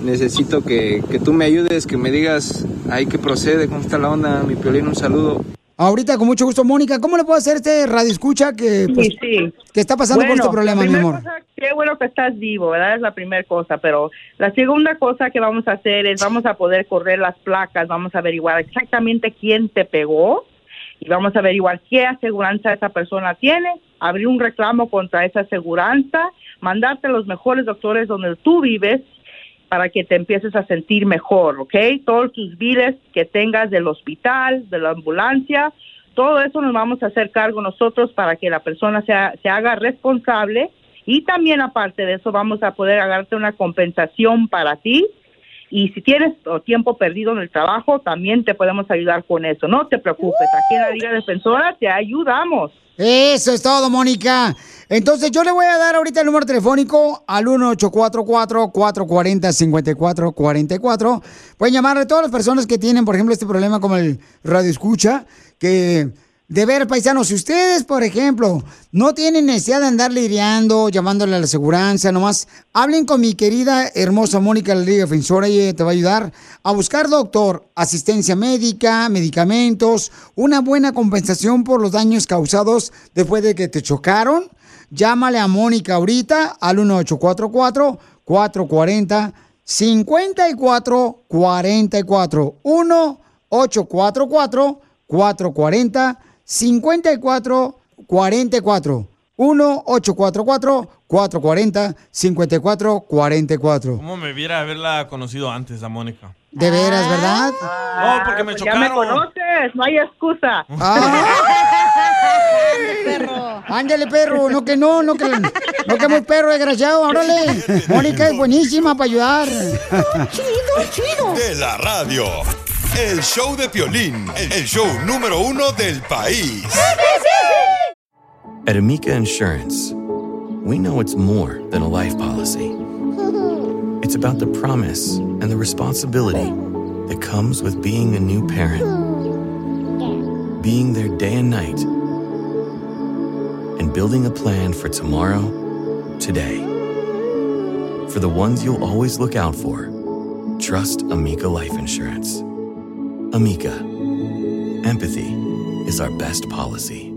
Necesito que, que tú me ayudes, que me digas ahí que procede, cómo está la onda, mi Piolín, un saludo. Ahorita, con mucho gusto, Mónica, ¿cómo le puedo hacer este radio escucha que, pues, Sí, sí. que está pasando por Bueno, este problema, mi amor? cosa, qué bueno que estás vivo, ¿verdad? Es la primera cosa, pero la segunda cosa que vamos a hacer es vamos a poder correr las placas, vamos a averiguar exactamente quién te pegó y vamos a averiguar qué aseguranza esa persona tiene, abrir un reclamo contra esa aseguranza, mandarte a los mejores doctores donde tú vives para que te empieces a sentir mejor, ¿ok? Todos tus biles que tengas del hospital, de la ambulancia, todo eso nos vamos a hacer cargo nosotros para que la persona sea, se haga responsable y también aparte de eso vamos a poder agarrarte una compensación para ti Y si tienes o, tiempo perdido en el trabajo, también te podemos ayudar con eso. No te preocupes, aquí en la Liga Defensora te ayudamos. Eso es todo, Mónica. Entonces yo le voy a dar ahorita el número telefónico al 1844-440-5444. Pueden llamarle a todas las personas que tienen, por ejemplo, este problema como el radio escucha, que de ver, paisanos, si ustedes, por ejemplo, no tienen necesidad de andar lidiando, llamándole a la aseguranza, nomás hablen con mi querida, hermosa Mónica, la Liga Defensora, y te va a ayudar a buscar doctor, asistencia médica, medicamentos, una buena compensación por los daños causados después de que te chocaron. Llámale a Mónica ahorita al 1844 440 5444 1-844 440 5444 1-844-440-5444. ¿Cómo me viera haberla conocido antes a Mónica? De veras, ¿verdad? No, porque me pues ya me chocaron. conoces, no hay excusa. perro. Ándale, perro. No que no, no que, no que muy perro desgraciado. Órale. Mónica es buenísima para ayudar. Chido, chido. De la radio. El show de Piolín, el show número uno del país. At Amica Insurance, we know it's more than a life policy. It's about the promise and the responsibility that comes with being a new parent, being there day and night, and building a plan for tomorrow, today. For the ones you'll always look out for, trust Amica Life Insurance. Amica, empathy is our best policy.